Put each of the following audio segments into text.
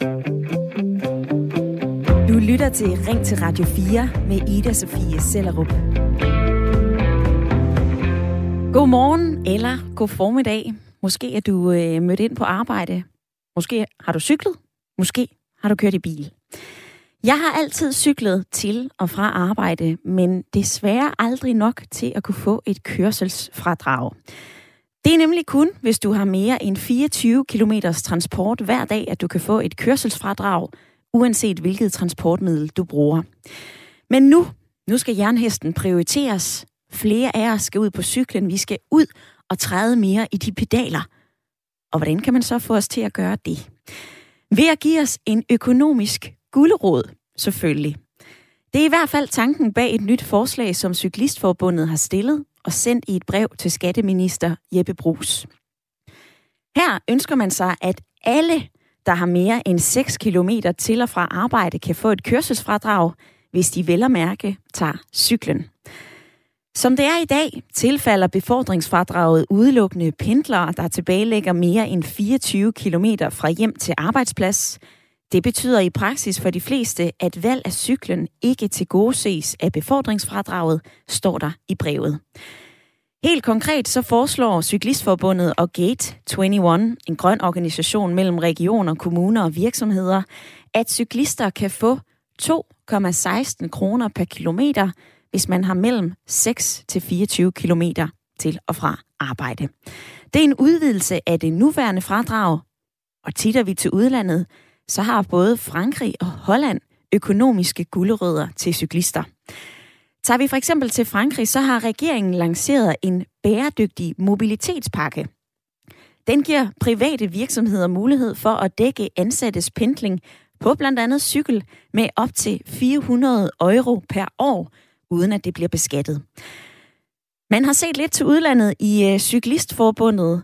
Du lytter til Ring til Radio 4 med Ida Sofie Sellerup. God morgen eller god formiddag. Måske er du øh, mødt ind på arbejde. Måske har du cyklet. Måske har du kørt i bil. Jeg har altid cyklet til og fra arbejde, men desværre aldrig nok til at kunne få et kørselsfradrag. Det er nemlig kun, hvis du har mere end 24 km transport hver dag, at du kan få et kørselsfradrag, uanset hvilket transportmiddel du bruger. Men nu, nu skal jernhesten prioriteres. Flere af os skal ud på cyklen. Vi skal ud og træde mere i de pedaler. Og hvordan kan man så få os til at gøre det? Ved at give os en økonomisk gulderåd, selvfølgelig. Det er i hvert fald tanken bag et nyt forslag, som Cyklistforbundet har stillet og sendt i et brev til skatteminister Jeppe Brugs. Her ønsker man sig, at alle, der har mere end 6 km til og fra arbejde, kan få et kørselsfradrag, hvis de vel og mærke tager cyklen. Som det er i dag, tilfalder befordringsfradraget udelukkende pendlere, der tilbagelægger mere end 24 km fra hjem til arbejdsplads. Det betyder i praksis for de fleste, at valg af cyklen ikke til gode ses af befordringsfradraget, står der i brevet. Helt konkret så foreslår Cyklistforbundet og Gate 21, en grøn organisation mellem regioner, kommuner og virksomheder, at cyklister kan få 2,16 kroner per kilometer, hvis man har mellem 6 til 24 kilometer til og fra arbejde. Det er en udvidelse af det nuværende fradrag, og titter vi til udlandet, så har både Frankrig og Holland økonomiske guldrødder til cyklister. Tager vi for eksempel til Frankrig, så har regeringen lanceret en bæredygtig mobilitetspakke. Den giver private virksomheder mulighed for at dække ansattes pendling på blandt andet cykel med op til 400 euro per år, uden at det bliver beskattet. Man har set lidt til udlandet i øh, Cyklistforbundet,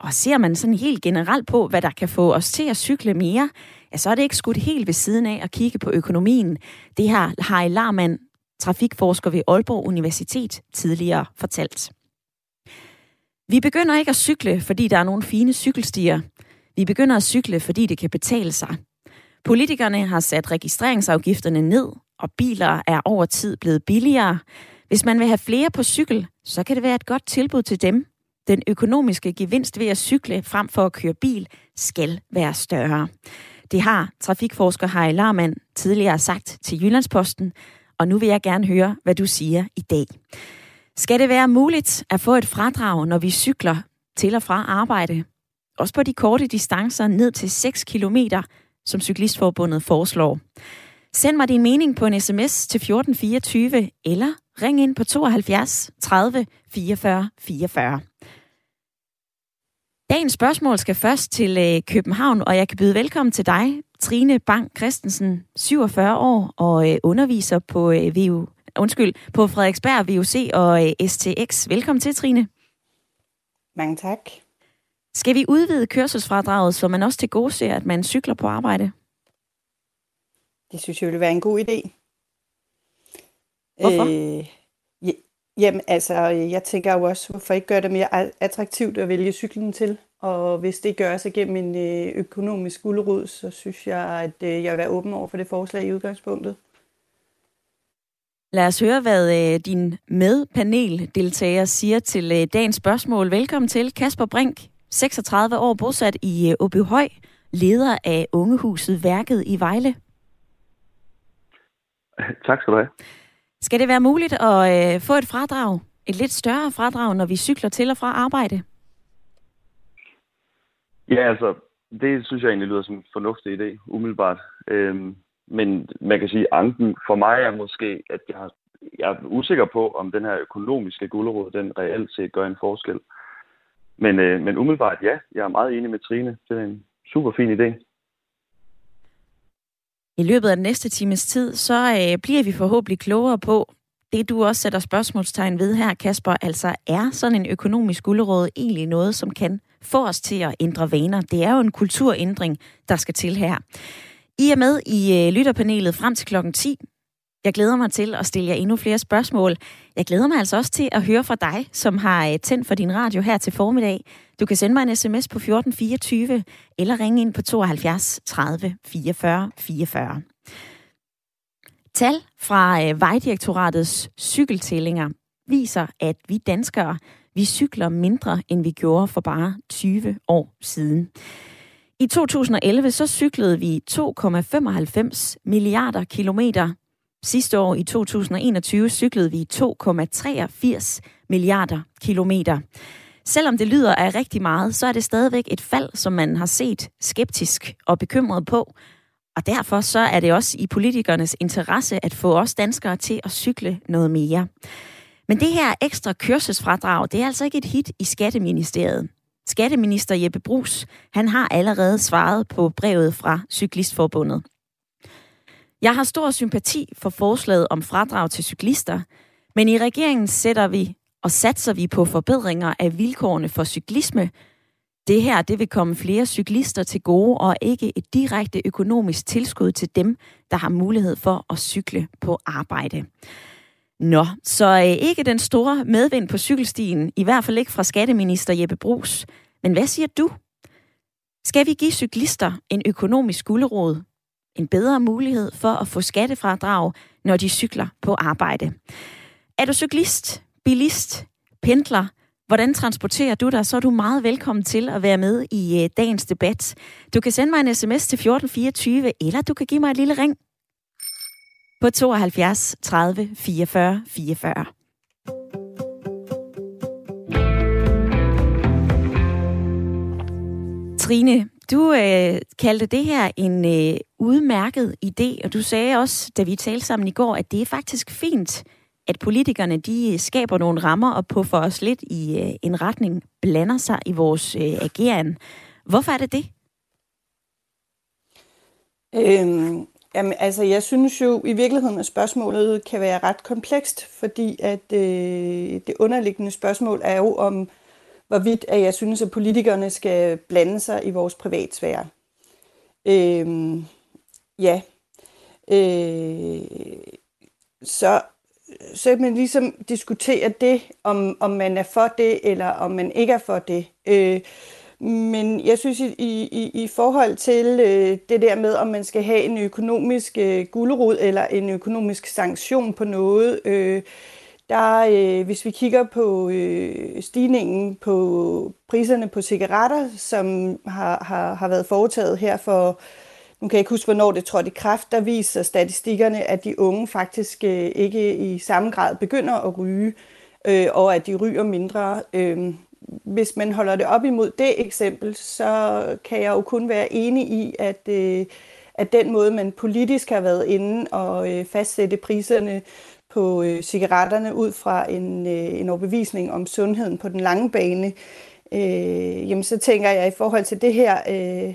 og ser man sådan helt generelt på, hvad der kan få os til at cykle mere, ja, så er det ikke skudt helt ved siden af at kigge på økonomien. Det har Harry Larman, trafikforsker ved Aalborg Universitet, tidligere fortalt. Vi begynder ikke at cykle, fordi der er nogle fine cykelstier. Vi begynder at cykle, fordi det kan betale sig. Politikerne har sat registreringsafgifterne ned, og biler er over tid blevet billigere. Hvis man vil have flere på cykel, så kan det være et godt tilbud til dem. Den økonomiske gevinst ved at cykle frem for at køre bil skal være større. Det har trafikforsker Harry Larman tidligere sagt til Jyllandsposten, og nu vil jeg gerne høre, hvad du siger i dag. Skal det være muligt at få et fradrag, når vi cykler til og fra arbejde? Også på de korte distancer ned til 6 km, som Cyklistforbundet foreslår. Send mig din mening på en sms til 1424 eller ring ind på 72 30 44 44. Dagens spørgsmål skal først til øh, København, og jeg kan byde velkommen til dig, Trine Bang Christensen, 47 år og øh, underviser på øh, VU, undskyld, på Frederiksberg VUC og øh, STX. Velkommen til, Trine. Mange tak. Skal vi udvide kørselsfradraget, så man også til gode ser, at man cykler på arbejde? Det synes jeg ville være en god idé. Hvorfor? Øh, jamen, altså, jeg tænker jo også, hvorfor ikke gøre det mere attraktivt at vælge cyklen til? Og hvis det gøres igennem en øh, økonomisk guldrod, så synes jeg, at øh, jeg vil være åben over for det forslag i udgangspunktet. Lad os høre, hvad øh, din medpaneldeltager siger til dagens spørgsmål. Velkommen til Kasper Brink, 36 år, bosat i Åbyhøj, leder af Ungehuset Værket i Vejle. Tak skal du have. Skal det være muligt at øh, få et fradrag, et lidt større fradrag, når vi cykler til og fra arbejde? Ja, altså, det synes jeg egentlig lyder som en fornuftig idé, umiddelbart. Øhm, men man kan sige, at anken for mig er måske, at jeg, jeg er usikker på, om den her økonomiske gulerod, den reelt set gør en forskel. Men, øh, men umiddelbart ja, jeg er meget enig med Trine. Det er en super fin idé. I løbet af den næste times tid, så øh, bliver vi forhåbentlig klogere på det, du også sætter spørgsmålstegn ved her, Kasper. Altså, er sådan en økonomisk guldråd egentlig noget, som kan få os til at ændre vaner? Det er jo en kulturændring, der skal til her. I er med i øh, lytterpanelet frem til klokken 10. Jeg glæder mig til at stille jer endnu flere spørgsmål. Jeg glæder mig altså også til at høre fra dig, som har øh, tændt for din radio her til formiddag. Du kan sende mig en sms på 1424 eller ringe ind på 72 30 44 44. Tal fra øh, Vejdirektoratets cykeltællinger viser, at vi danskere vi cykler mindre, end vi gjorde for bare 20 år siden. I 2011 så cyklede vi 2,95 milliarder kilometer. Sidste år i 2021 cyklede vi 2,83 milliarder kilometer. Selvom det lyder af rigtig meget, så er det stadigvæk et fald, som man har set skeptisk og bekymret på. Og derfor så er det også i politikernes interesse at få os danskere til at cykle noget mere. Men det her ekstra kørselsfradrag, det er altså ikke et hit i Skatteministeriet. Skatteminister Jeppe Brugs, han har allerede svaret på brevet fra Cyklistforbundet. Jeg har stor sympati for forslaget om fradrag til cyklister, men i regeringen sætter vi og satser vi på forbedringer af vilkårene for cyklisme. Det her det vil komme flere cyklister til gode og ikke et direkte økonomisk tilskud til dem, der har mulighed for at cykle på arbejde. Nå, så øh, ikke den store medvind på cykelstien, i hvert fald ikke fra skatteminister Jeppe Brugs. Men hvad siger du? Skal vi give cyklister en økonomisk guldråd? En bedre mulighed for at få skattefradrag, når de cykler på arbejde? Er du cyklist, bilist, pendler? Hvordan transporterer du dig? Så er du meget velkommen til at være med i øh, dagens debat. Du kan sende mig en sms til 1424, eller du kan give mig et lille ring på 72 30 44 44. Trine, du øh, kaldte det her en øh, udmærket idé, og du sagde også, da vi talte sammen i går, at det er faktisk fint, at politikerne de skaber nogle rammer og puffer os lidt i øh, en retning, blander sig i vores øh, ageren. Hvorfor er det det? Øhm, Jamen, altså, jeg synes jo i virkeligheden, at spørgsmålet kan være ret komplekst, fordi at øh, det underliggende spørgsmål er jo om, hvorvidt at jeg synes, at politikerne skal blande sig i vores privatsfære. Øh, ja. Øh, så, så man ligesom diskutere det, om, om man er for det, eller om man ikke er for det. Øh, men jeg synes, i, i, i forhold til øh, det der med, om man skal have en økonomisk øh, gulerod eller en økonomisk sanktion på noget, øh, der, øh, hvis vi kigger på øh, stigningen på priserne på cigaretter, som har, har, har været foretaget her for, nu kan jeg ikke huske, hvornår det trådte i kraft, der viser statistikkerne, at de unge faktisk øh, ikke i samme grad begynder at ryge, øh, og at de ryger mindre. Øh, hvis man holder det op imod det eksempel, så kan jeg jo kun være enig i, at, øh, at den måde, man politisk har været inde og øh, fastsætte priserne på øh, cigaretterne ud fra en, øh, en overbevisning om sundheden på den lange bane, øh, jamen så tænker jeg i forhold til det her øh,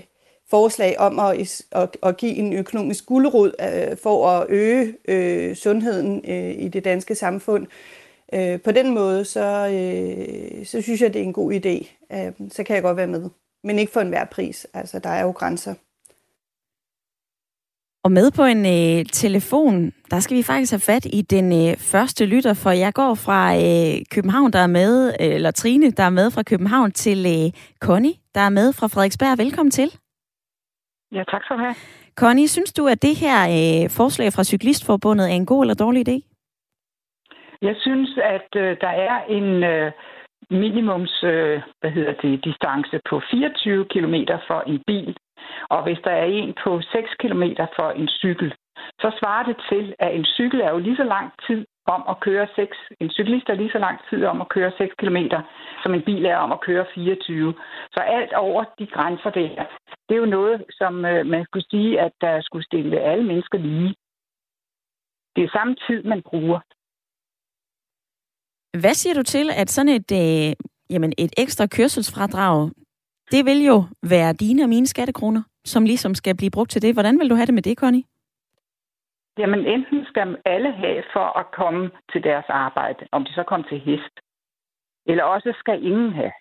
forslag om at, at, at give en økonomisk gulerod øh, for at øge øh, sundheden øh, i det danske samfund, Øh, på den måde, så, øh, så synes jeg, det er en god idé. Øh, så kan jeg godt være med. Men ikke for enhver pris. Altså, der er jo grænser. Og med på en øh, telefon, der skal vi faktisk have fat i den øh, første lytter, for jeg går fra øh, København, der er med, øh, eller Trine, der er med fra København, til øh, Connie, der er med fra Frederiksberg. Velkommen til. Ja, tak skal du have. Connie, synes du, at det her øh, forslag fra Cyklistforbundet er en god eller dårlig idé? Jeg synes, at øh, der er en øh, minimums øh, hvad hedder det, distance på 24 km for en bil, og hvis der er en på 6 km for en cykel, så svarer det til, at en cykel er jo lige så lang tid om at køre 6, en cyklist er lige så lang tid om at køre 6 km, som en bil er om at køre 24. Så alt over de grænser der, det er jo noget, som øh, man skulle sige, at der skulle stille alle mennesker lige. Det er samme tid, man bruger. Hvad siger du til, at sådan et, øh, jamen et ekstra kørselsfradrag, det vil jo være dine og mine skattekroner, som ligesom skal blive brugt til det. Hvordan vil du have det med det, Connie? Jamen, enten skal alle have for at komme til deres arbejde, om de så kommer til hest, eller også skal ingen have.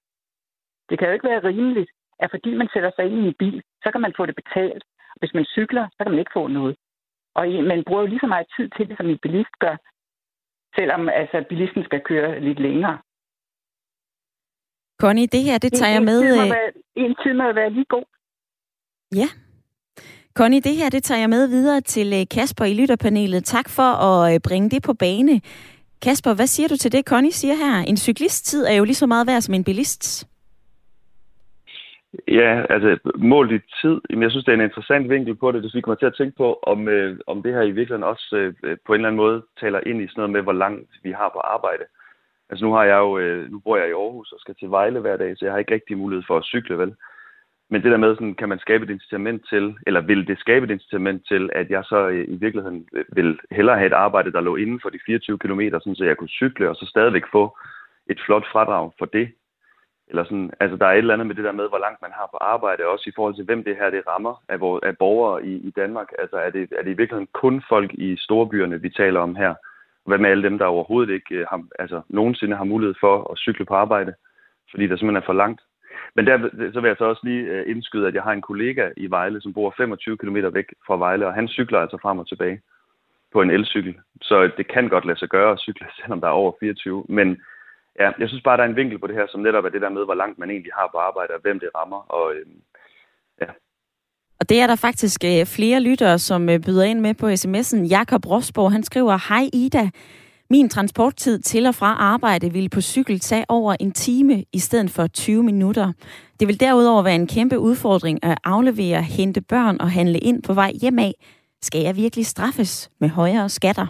Det kan jo ikke være rimeligt, at fordi man sætter sig ind i en bil, så kan man få det betalt. Hvis man cykler, så kan man ikke få noget. Og man bruger jo lige så meget tid til det, som en bilist gør, selvom altså, bilisten skal køre lidt længere. Connie, det her, det tager jeg med... En tid, være, en tid må være lige god. Ja. Connie, det her, det tager jeg med videre til Kasper i lytterpanelet. Tak for at bringe det på bane. Kasper, hvad siger du til det, Connie siger her? En cyklisttid er jo lige så meget værd som en bilist. Ja, altså målt i tid, jamen, jeg synes, det er en interessant vinkel på det. Det vi kommer til at tænke på, om, øh, om det her i virkeligheden også øh, på en eller anden måde taler ind i sådan noget med, hvor langt vi har på arbejde. Altså nu har jeg jo, øh, nu bor jeg i Aarhus og skal til Vejle hver dag, så jeg har ikke rigtig mulighed for at cykle, vel? Men det der med, sådan, kan man skabe et incitament til, eller vil det skabe et incitament til, at jeg så øh, i virkeligheden øh, vil hellere have et arbejde, der lå inden for de 24 km, sådan, så jeg kunne cykle og så stadigvæk få et flot fradrag for det, eller sådan, altså der er et eller andet med det der med, hvor langt man har på arbejde, også i forhold til, hvem det her det rammer af, vores, af borgere i, i Danmark. Altså er det, er det i virkeligheden kun folk i storbyerne, vi taler om her? Hvad med alle dem, der overhovedet ikke øh, har, altså, nogensinde har mulighed for at cykle på arbejde, fordi der simpelthen er for langt? Men der, så vil jeg så også lige øh, indskyde, at jeg har en kollega i Vejle, som bor 25 km væk fra Vejle, og han cykler altså frem og tilbage på en elcykel. Så det kan godt lade sig gøre at cykle, selvom der er over 24. Men ja, jeg synes bare, der er en vinkel på det her, som netop er det der med, hvor langt man egentlig har på arbejde, og hvem det rammer. Og, øh, ja. Og det er der faktisk øh, flere lyttere, som øh, byder ind med på sms'en. Jakob Rosborg, han skriver, Hej Ida, min transporttid til og fra arbejde ville på cykel tage over en time i stedet for 20 minutter. Det vil derudover være en kæmpe udfordring at aflevere, hente børn og handle ind på vej hjem af. Skal jeg virkelig straffes med højere skatter?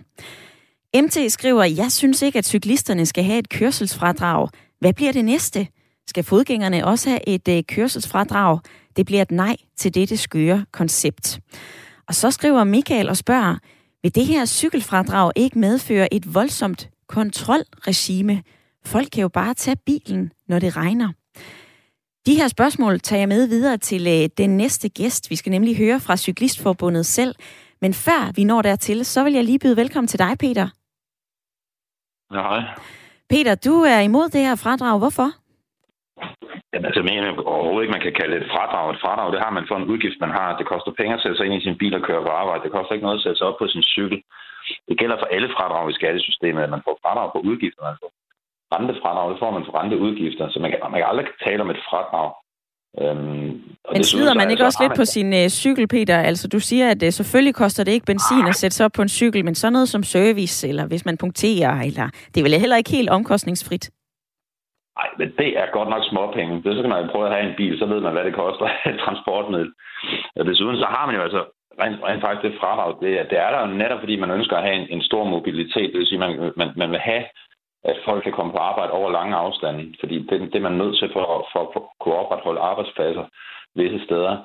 MT skriver, jeg synes ikke, at cyklisterne skal have et kørselsfradrag. Hvad bliver det næste? Skal fodgængerne også have et øh, kørselsfradrag? Det bliver et nej til dette skøre koncept. Og så skriver Michael og spørger, vil det her cykelfradrag ikke medføre et voldsomt kontrolregime? Folk kan jo bare tage bilen, når det regner. De her spørgsmål tager jeg med videre til øh, den næste gæst. Vi skal nemlig høre fra Cyklistforbundet selv. Men før vi når dertil, så vil jeg lige byde velkommen til dig, Peter. Ja, hej. Peter, du er imod det her fradrag. Hvorfor? Jamen, altså, jeg mener overhovedet ikke, man kan kalde det et fradrag. Et fradrag, det har man for en udgift, man har. Det koster penge at sætte sig ind i sin bil og køre på arbejde. Det koster ikke noget at sætte sig op på sin cykel. Det gælder for alle fradrag i skattesystemet, at man får fradrag på udgifter. Man får rentefradrag, det får man for renteudgifter. Så man kan, man kan aldrig tale om et fradrag. Øhm, Men slider man ikke også lidt man... på sin øh, cykel, Peter? Altså, du siger, at øh, selvfølgelig koster det ikke benzin at sætte sig op på en cykel, men sådan noget som service, eller hvis man punkterer, eller det er vel heller ikke helt omkostningsfrit? Nej, men det er godt nok småpenge. Det så kan man jo prøve at have en bil, så ved man, hvad det koster et transportmiddel. Og desuden så har man jo altså rent, rent faktisk det fradrag. Det, det er der jo netop, fordi man ønsker at have en, en stor mobilitet. Det vil sige, man, man, man vil have at folk kan komme på arbejde over lange afstande, fordi det, det er man nødt til for, for, for at kunne opretholde arbejdspladser visse steder,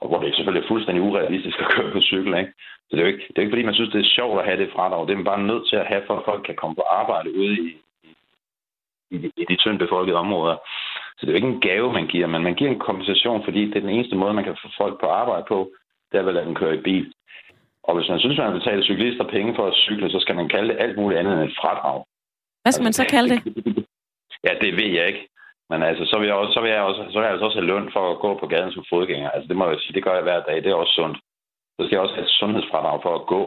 og hvor det selvfølgelig er fuldstændig urealistisk at køre på cykel. Ikke? Så det er, jo ikke, det er ikke, fordi man synes, det er sjovt at have det fradrag. Det er man bare nødt til at have, for at folk kan komme på arbejde ude i, i, i de tyndt befolkede områder. Så det er jo ikke en gave, man giver, men man giver en kompensation, fordi det er den eneste måde, man kan få folk på arbejde på, det er at den kører i bil. Og hvis man synes, man vil betale cyklister penge for at cykle, så skal man kalde det alt muligt andet end et fradrag. Hvad skal man så kalde det? Ja, det ved jeg ikke. Men altså, så vil jeg, også, så vil jeg, også, så vil jeg altså også have løn for at gå på gaden som fodgænger. Altså, det må jeg sige, det gør jeg hver dag. Det er også sundt. Så skal jeg også have et sundhedsfradrag for at gå.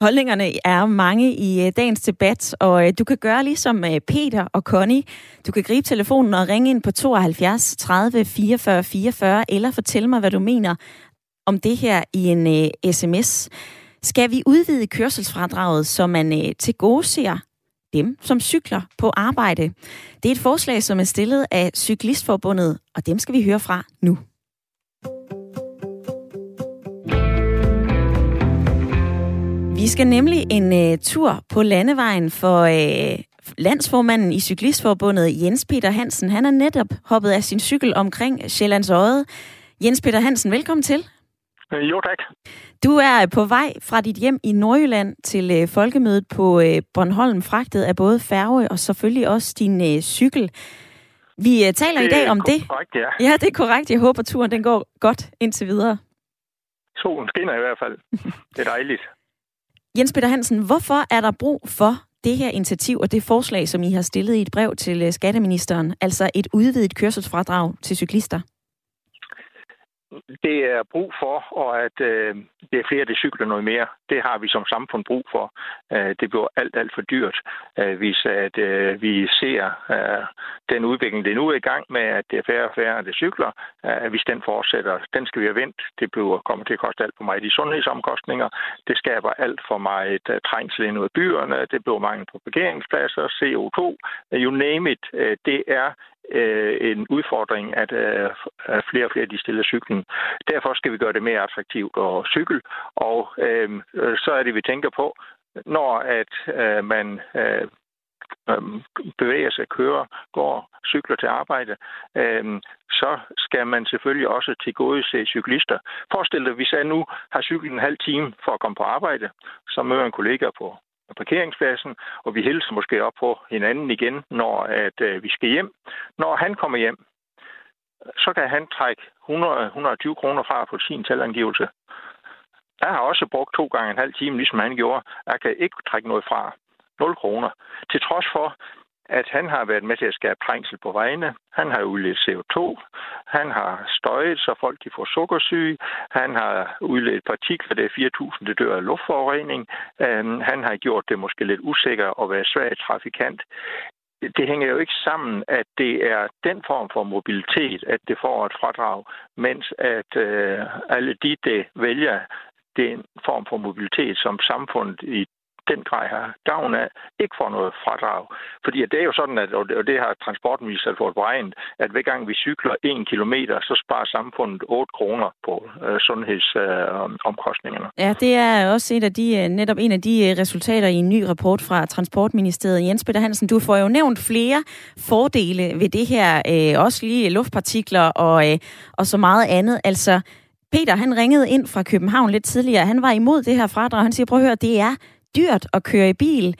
Holdningerne er mange i øh, dagens debat, og øh, du kan gøre ligesom øh, Peter og Connie. Du kan gribe telefonen og ringe ind på 72 30 44 44, eller fortælle mig, hvad du mener om det her i en uh, sms. Skal vi udvide kørselsfradraget, så man uh, til gode ser dem, som cykler på arbejde. Det er et forslag, som er stillet af Cyklistforbundet, og dem skal vi høre fra nu. Vi skal nemlig en uh, tur på landevejen for uh, landsformanden i Cyklistforbundet, Jens Peter Hansen. Han er netop hoppet af sin cykel omkring Sjællands Øde. Jens Peter Hansen, velkommen til. Øh, jo, tak. Du er på vej fra dit hjem i Nordjylland til øh, folkemødet på øh, Bornholm, fragtet af både færge og selvfølgelig også din øh, cykel. Vi øh, taler det i dag om korrekt, det. Korrekt, ja. Ja, det er korrekt. Jeg håber, turen den går godt indtil videre. Solen skinner i hvert fald. Det er dejligt. Jens Peter Hansen, hvorfor er der brug for det her initiativ og det forslag, som I har stillet i et brev til øh, skatteministeren, altså et udvidet kørselsfradrag til cyklister? Det er brug for, og at øh, det er flere, der cykler noget mere. Det har vi som samfund brug for. Øh, det bliver alt, alt for dyrt, øh, hvis at, øh, vi ser øh, den udvikling, det nu er i gang med, at det er færre og færre, der cykler. Øh, hvis den fortsætter, den skal vi have vendt. Det bliver, kommer til at koste alt for meget i sundhedsomkostninger. Det skaber alt for meget uh, trængsel ind ud af byerne. Det bliver mange på parkeringspladser, CO2, øh, you name it. Øh, det er øh, en udfordring, at øh, flere og flere de stiller cyklen. Derfor skal vi gøre det mere attraktivt at cykle, og øh, så er det, vi tænker på, når at øh, man øh, øh bevæger sig, kører, går, cykler til arbejde, øh, så skal man selvfølgelig også til gode se cyklister. Forestil dig, hvis jeg nu har cyklet en halv time for at komme på arbejde, så møder en kollega på parkeringspladsen, og vi hilser måske op på hinanden igen, når at, øh, vi skal hjem. Når han kommer hjem, så kan han trække 100-120 kroner fra på sin talangivelse. Jeg har også brugt to gange en halv time, ligesom han gjorde. Jeg kan ikke trække noget fra. 0 kroner. Til trods for, at han har været med til at skabe trængsel på vejene. Han har udledt CO2. Han har støjet, så folk de får sukkersyge. Han har udledt partikler, det er 4.000, der dør af luftforurening. Øhm, han har gjort det måske lidt usikker at være svag trafikant. Det hænger jo ikke sammen, at det er den form for mobilitet, at det får et fradrag, mens at øh, alle de, der vælger den form for mobilitet, som samfundet i den grad har gavn af, ikke får noget fradrag. Fordi det er jo sådan, at, og det har transportministeren fået beregnet, at hver gang vi cykler en kilometer, så sparer samfundet 8 kroner på øh, sundhedsomkostningerne. Øh, ja, det er også et af de, øh, netop en af de øh, resultater i en ny rapport fra Transportministeriet. Jens Peter Hansen, du får jo nævnt flere fordele ved det her, øh, også lige luftpartikler og, øh, og så meget andet. Altså, Peter, han ringede ind fra København lidt tidligere. Han var imod det her fradrag. Han siger, prøv at høre, det er dyrt at køre i bil.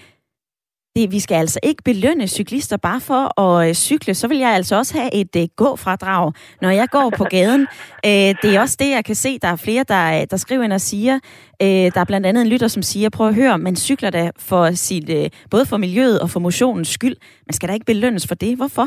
Det, vi skal altså ikke belønne cyklister bare for at øh, cykle. Så vil jeg altså også have et øh, gåfradrag, når jeg går på gaden. øh, det er også det, jeg kan se. Der er flere, der, der skriver ind og siger. Øh, der er blandt andet en lytter, som siger, prøv at høre, man cykler da for sit, øh, både for miljøet og for motionens skyld. Man skal da ikke belønnes for det. Hvorfor?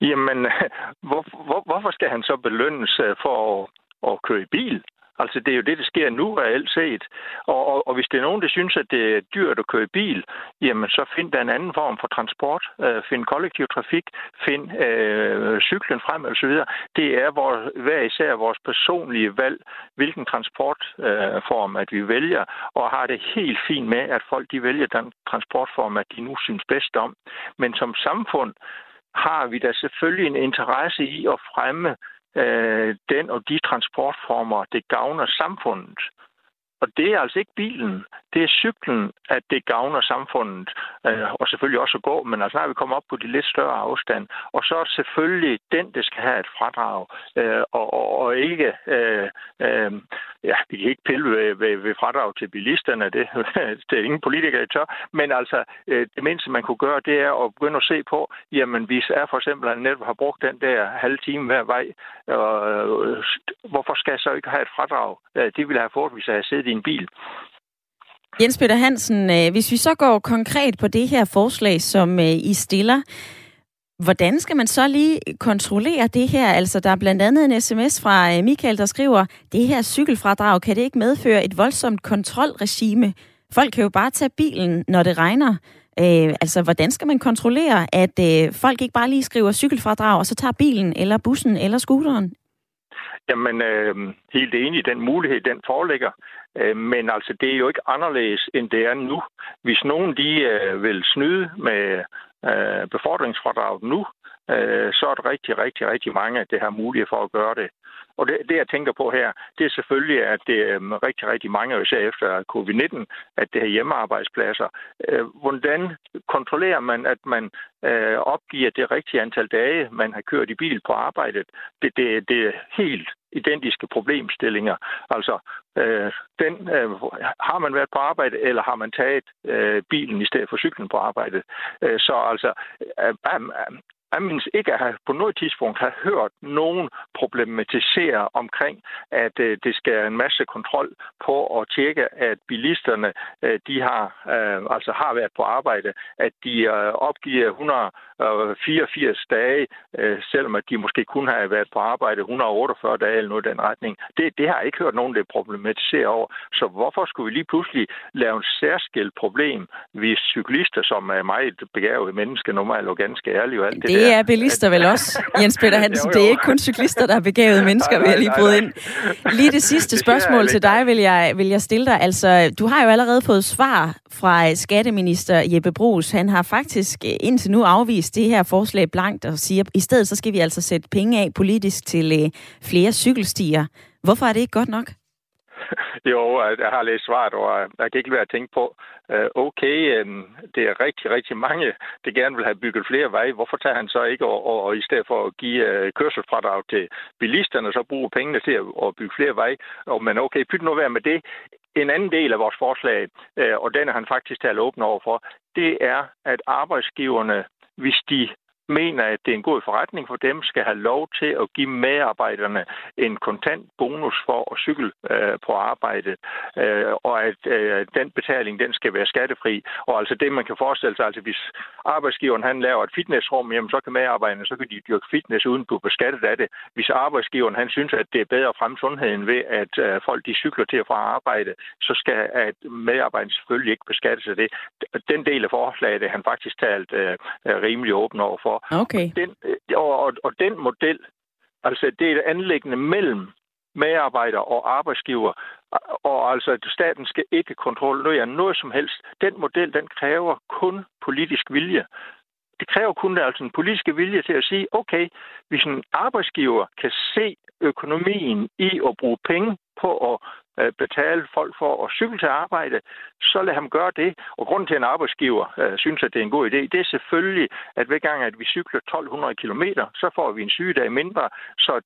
Jamen, hvor, hvor, hvorfor skal han så belønnes øh, for at, at køre i bil? Altså, det er jo det, der sker nu reelt set. Og, og, og hvis det er nogen, der synes, at det er dyrt at køre i bil, jamen så find der en anden form for transport. Øh, find kollektiv trafik, find øh, cyklen frem og så videre. Det er vores, hver især vores personlige valg, hvilken transportform, øh, at vi vælger, og har det helt fint med, at folk de vælger den transportform, at de nu synes bedst om. Men som samfund har vi da selvfølgelig en interesse i at fremme øh, den og de transportformer, det gavner samfundet. Og det er altså ikke bilen. Det er cyklen, at det gavner samfundet. Øh, og selvfølgelig også at gå, men altså når vi kommer op på de lidt større afstand. Og så er det selvfølgelig den, der skal have et fradrag. Øh, og, og, og ikke... Øh, øh, ja, vi kan ikke pille ved, ved, ved fradrag til bilisterne. Det, det er ingen politikere, der tør. Men altså, øh, det mindste, man kunne gøre, det er at begynde at se på, jamen hvis er for eksempel, at netop har brugt den der halve time hver vej, øh, hvorfor skal jeg så ikke have et fradrag? Øh, det ville jeg have fået, hvis jeg havde siddet i en bil. Jens Peter Hansen, øh, hvis vi så går konkret på det her forslag, som øh, I stiller, hvordan skal man så lige kontrollere det her? Altså, der er blandt andet en sms fra øh, Michael, der skriver, det her cykelfradrag, kan det ikke medføre et voldsomt kontrolregime? Folk kan jo bare tage bilen, når det regner. Øh, altså, hvordan skal man kontrollere, at øh, folk ikke bare lige skriver cykelfradrag, og så tager bilen, eller bussen, eller scooteren? Jamen, øh, helt enig, den mulighed, den foreligger. Øh, men altså, det er jo ikke anderledes, end det er nu. Hvis nogen de øh, vil snyde med øh, befordringsfradraget nu, øh, så er det rigtig, rigtig, rigtig mange, der har mulighed for at gøre det. Og det, det, jeg tænker på her, det er selvfølgelig, at det er rigtig, rigtig mange, især efter covid-19, at det her hjemmearbejdspladser. Øh, hvordan kontrollerer man, at man øh, opgiver det rigtige antal dage, man har kørt i bil på arbejdet? Det, det, det er helt identiske problemstillinger. Altså, øh, den, øh, har man været på arbejde, eller har man taget øh, bilen i stedet for cyklen på arbejde? Øh, så altså, øh, jeg mindes ikke at have på noget tidspunkt har hørt nogen problematisere omkring, at øh, det skal en masse kontrol på at tjekke, at bilisterne øh, de har øh, altså har været på arbejde, at de øh, opgiver 184 dage, øh, selvom at de måske kun har været på arbejde 148 dage eller noget i den retning. Det, det har jeg ikke hørt nogen, der problematisere over. Så hvorfor skulle vi lige pludselig lave en særskilt problem, hvis cyklister, som er meget begavede mennesker, normalt og ganske ærlige og alt det, det der er bilister vel også, Jens Peter Hansen. Jo, jo. Det er ikke kun cyklister, der er begavede mennesker, vil jeg lige bryde ind. Lige det sidste Det spørgsmål til dig vil jeg, vil jeg stille dig. Altså, du har jo allerede fået svar fra skatteminister Jeppe Brugs. Han har faktisk øh, indtil nu afvist det her forslag blankt og siger, at i stedet så skal vi altså sætte penge af politisk til øh, flere cykelstier. Hvorfor er det ikke godt nok? Jo, jeg har læst svaret, og øh, jeg kan ikke være at tænke på, øh, okay, øh, det er rigtig, rigtig mange, der gerne vil have bygget flere veje. Hvorfor tager han så ikke, og, og, og i stedet for at give kørselsfradrag til bilisterne, så bruge pengene til at, at bygge flere veje? Og, men okay, pyt nu være med det. En anden del af vores forslag, og den er han faktisk talt åben over for, det er, at arbejdsgiverne, hvis de mener, at det er en god forretning for dem, skal have lov til at give medarbejderne en kontant bonus for at cykle øh, på arbejde, øh, og at øh, den betaling, den skal være skattefri. Og altså det, man kan forestille sig, altså hvis arbejdsgiveren han laver et fitnessrum, jamen så kan medarbejderne, så kan de dyrke fitness uden at blive beskattet af det. Hvis arbejdsgiveren han synes, at det er bedre at fremme sundheden ved, at øh, folk de cykler til og fra arbejde, så skal at medarbejderne selvfølgelig ikke beskattes af det. Den del af forslaget er han faktisk talt øh, øh, rimelig åben over for. Okay. Den, øh, og, og, og den model, altså det er et anlæggende mellem medarbejder og arbejdsgiver, og altså at staten skal ikke kontrollere noget som helst. Den model, den kræver kun politisk vilje. Det kræver kun altså en politisk vilje til at sige, okay, hvis en arbejdsgiver kan se økonomien i at bruge penge på at øh, betale folk for at cykle til arbejde, så lad ham gøre det. Og grunden til, at en arbejdsgiver øh, synes, at det er en god idé, det er selvfølgelig, at hver gang, at vi cykler 1200 km, så får vi en sygedag mindre, så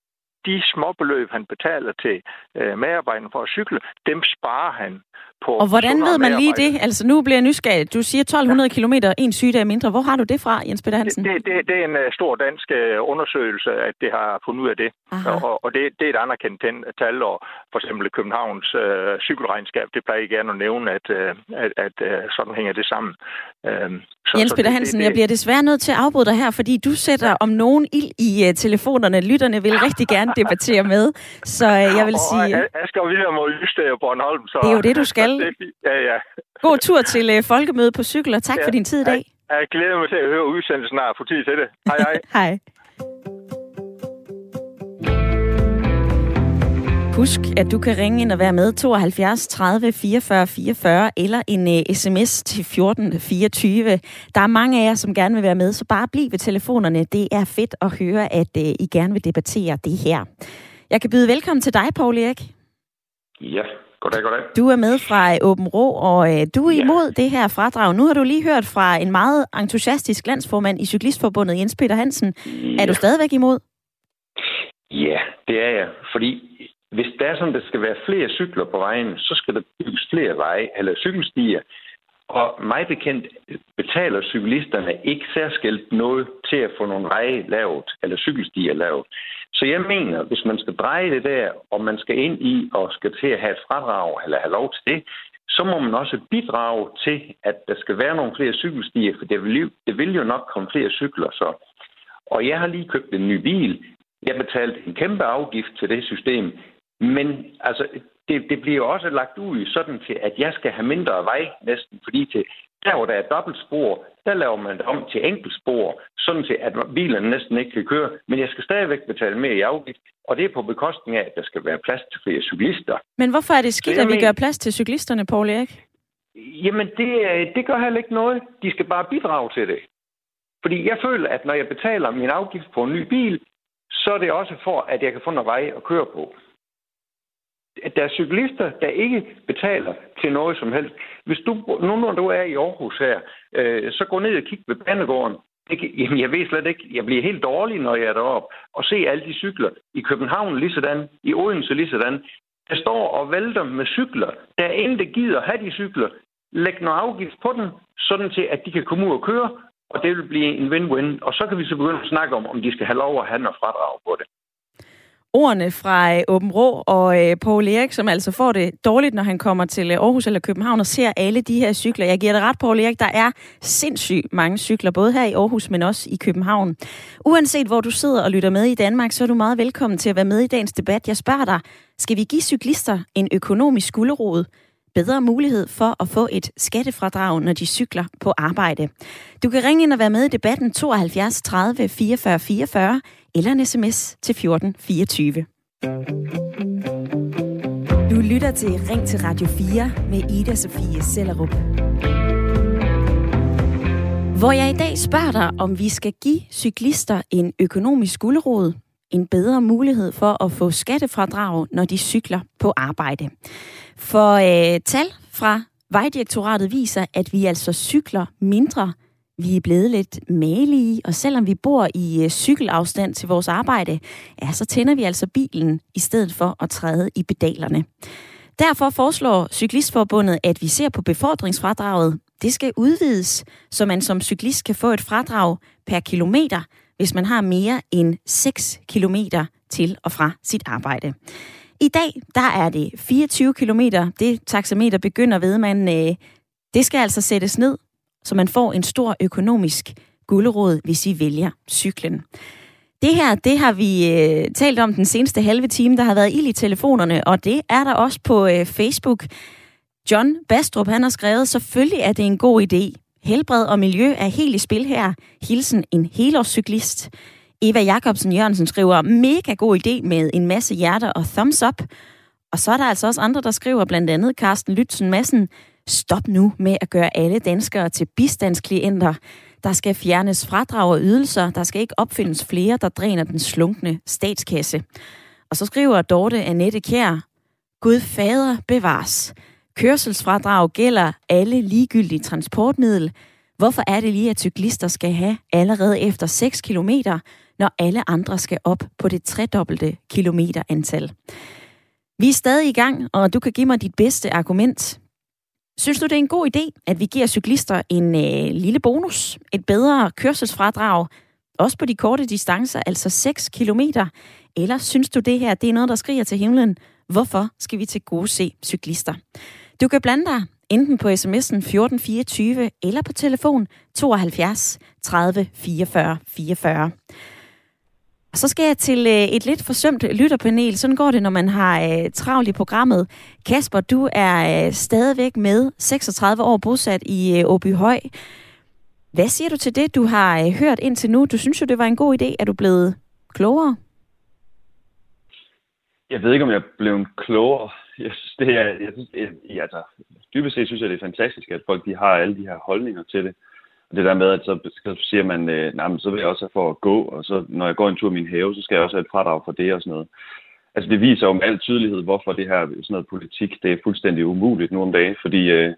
de småbeløb, han betaler til øh, medarbejderne for at cykle, dem sparer han på Og hvordan ved man lige det? Altså nu bliver jeg nysgerrig. Du siger 1200 km, en sygedag mindre. Hvor har du det fra, Jens Peter Hansen? Det, det, det er en uh, stor dansk uh, undersøgelse, at det har fundet ud af det. Aha. Og, og det, det er et anerkendt tal, og for eksempel Københavns uh, cykelregnskab, det plejer jeg gerne at nævne, at, uh, at, at uh, sådan hænger det sammen. Uh, så, Jens Peter det- Hansen, det, jeg bliver desværre nødt til at afbryde dig her, fordi du sætter om nogen ild i uh, telefonerne. Lytterne vil rigtig gerne debattere med, så uh, jeg vil og sige, Jeg, jeg skal videre mod Ystad og Bornholm. Så, Det er jo det, du skal. Det ja, ja. god tur til uh, folkemødet på cykel, og tak Ja. for din tid i dag. Jeg glæder mig til at høre udsendelsen snart. Få tid til det. Hej, hej. Hej. Husk, at du kan ringe ind og være med 72 30 44 44 eller en uh, sms til 14 24. Der er mange af jer, som gerne vil være med, så bare bliv ved telefonerne. Det er fedt at høre, at uh, I gerne vil debattere det her. Jeg kan byde velkommen til dig, Paul Erik. Ja, goddag, goddag. Du er med fra øh, Åben Rå, og uh, du er Ja. imod det her fradrag. Nu har du lige hørt fra en meget entusiastisk landsformand i Cyklistforbundet, Jens Peter Hansen. Er du stadigvæk imod? Ja, det er jeg. Fordi hvis der er sådan, der skal være flere cykler på vejen, så skal der bygges flere veje eller cykelstier. Og mig bekendt betaler cyklisterne ikke særskilt noget til at få nogle veje lavet, eller cykelstier lavet. Så jeg mener, hvis man skal dreje det der, og man skal ind i og skal til at have et fradrag, eller have lov til det, så må man også bidrage til, at der skal være nogle flere cykelstier, for det vil, jo- det vil jo nok komme flere cykler så. Og jeg har lige købt en ny bil. Jeg betalte en kæmpe afgift til det system. Men altså, det, det bliver også lagt ud sådan til, at jeg skal have mindre vej næsten, fordi til der, hvor der er dobbeltspor, der laver man det om til enkeltspor, sådan til, at bilerne næsten ikke kan køre. Men jeg skal stadigvæk betale mere i afgift, og det er på bekostning af, at der skal være plads til flere cyklister. Men hvorfor er det skidt, jeg at vi mener- gør plads til cyklisterne, Paul Erik? Jamen, det, øh, det gør heller ikke noget. De skal bare bidrage til det. Fordi jeg føler, at når jeg betaler min afgift på en ny bil, så er det også for, at jeg kan få noget vej at køre på. Der er cyklister, der ikke betaler til noget som helst. Hvis du, nu når du er i Aarhus her, øh, så gå ned og kig ved Bandegården. Det, kan- jamen, jeg ved slet ikke. Jeg bliver helt dårlig, når jeg er deroppe og se alle de cykler. I København lige sådan, i Odense lige sådan. Der står og vælter med cykler. Der er ingen, der gider have de cykler. Læg noget afgift på dem, sådan til, at de kan komme ud og køre. Og det vil blive en win-win. Og så kan vi så begynde at snakke om, om de skal have lov at have noget fradrag på det ordene fra øh, Åben Rå og øh, Paul Erik, som altså får det dårligt, når han kommer til øh, Aarhus eller København og ser alle de her cykler. Jeg giver dig ret, Paul Erik, der er sindssygt mange cykler, både her i Aarhus, men også i København. Uanset hvor du sidder og lytter med i Danmark, så er du meget velkommen til at være med i dagens debat. Jeg spørger dig, skal vi give cyklister en økonomisk skulderod? bedre mulighed for at få et skattefradrag, når de cykler på arbejde. Du kan ringe ind og være med i debatten 72 30 44 44 eller en sms til 1424. Du lytter til Ring til Radio 4 med Ida Sofie Sellerup. Hvor jeg i dag spørger dig, om vi skal give cyklister en økonomisk guldråd, en bedre mulighed for at få skattefradrag, når de cykler på arbejde. For øh, tal fra Vejdirektoratet viser, at vi altså cykler mindre vi er blevet lidt malige, og selvom vi bor i øh, cykelafstand til vores arbejde, ja, så tænder vi altså bilen i stedet for at træde i pedalerne. Derfor foreslår Cyklistforbundet, at vi ser på befordringsfradraget. Det skal udvides, så man som cyklist kan få et fradrag per kilometer, hvis man har mere end 6 kilometer til og fra sit arbejde. I dag, der er det 24 km. Det taxameter begynder ved, man øh, det skal altså sættes ned så man får en stor økonomisk gulderod, hvis I vælger cyklen. Det her, det har vi øh, talt om den seneste halve time. Der har været ild i telefonerne, og det er der også på øh, Facebook. John Bastrup, han har skrevet, selvfølgelig er det en god idé. Helbred og miljø er helt i spil her. Hilsen en helårscyklist. Eva Jacobsen Jørgensen skriver, mega god idé med en masse hjerter og thumbs up. Og så er der altså også andre, der skriver, blandt andet Carsten Lytzen Madsen, Stop nu med at gøre alle danskere til bistandsklienter. Der skal fjernes fradrag og ydelser. Der skal ikke opfindes flere, der dræner den slunkne statskasse. Og så skriver Dorte Annette Kjær, Gud fader bevares. Kørselsfradrag gælder alle ligegyldige transportmiddel. Hvorfor er det lige, at cyklister skal have allerede efter 6 km, når alle andre skal op på det tredobbelte kilometerantal? Vi er stadig i gang, og du kan give mig dit bedste argument. Synes du, det er en god idé, at vi giver cyklister en øh, lille bonus, et bedre kørselsfradrag, også på de korte distancer, altså 6 km? Eller synes du, det her det er noget, der skriger til himlen? Hvorfor skal vi til gode se cyklister? Du kan blande dig enten på sms'en 1424 eller på telefon 72 30 44 44. Så skal jeg til øh, et lidt forsømt lytterpanel. Sådan går det, når man har øh, travlt i programmet. Kasper, du er øh, stadigvæk med, 36 år bosat i øh, Høj. Hvad siger du til det, du har øh, hørt indtil nu? Du synes jo, det var en god idé. Er du blevet klogere? Jeg ved ikke, om jeg er blevet klogere. Jeg synes, det er, jeg synes, jeg, altså, dybest set synes jeg, det er fantastisk, at folk de har alle de her holdninger til det det der med, at så, så siger man, øh, nej, men så vil jeg også have for at gå, og så når jeg går en tur i min have, så skal jeg også have et fradrag for det og sådan noget. Altså det viser jo med al tydelighed, hvorfor det her sådan noget politik, det er fuldstændig umuligt nu om dagen, fordi øh,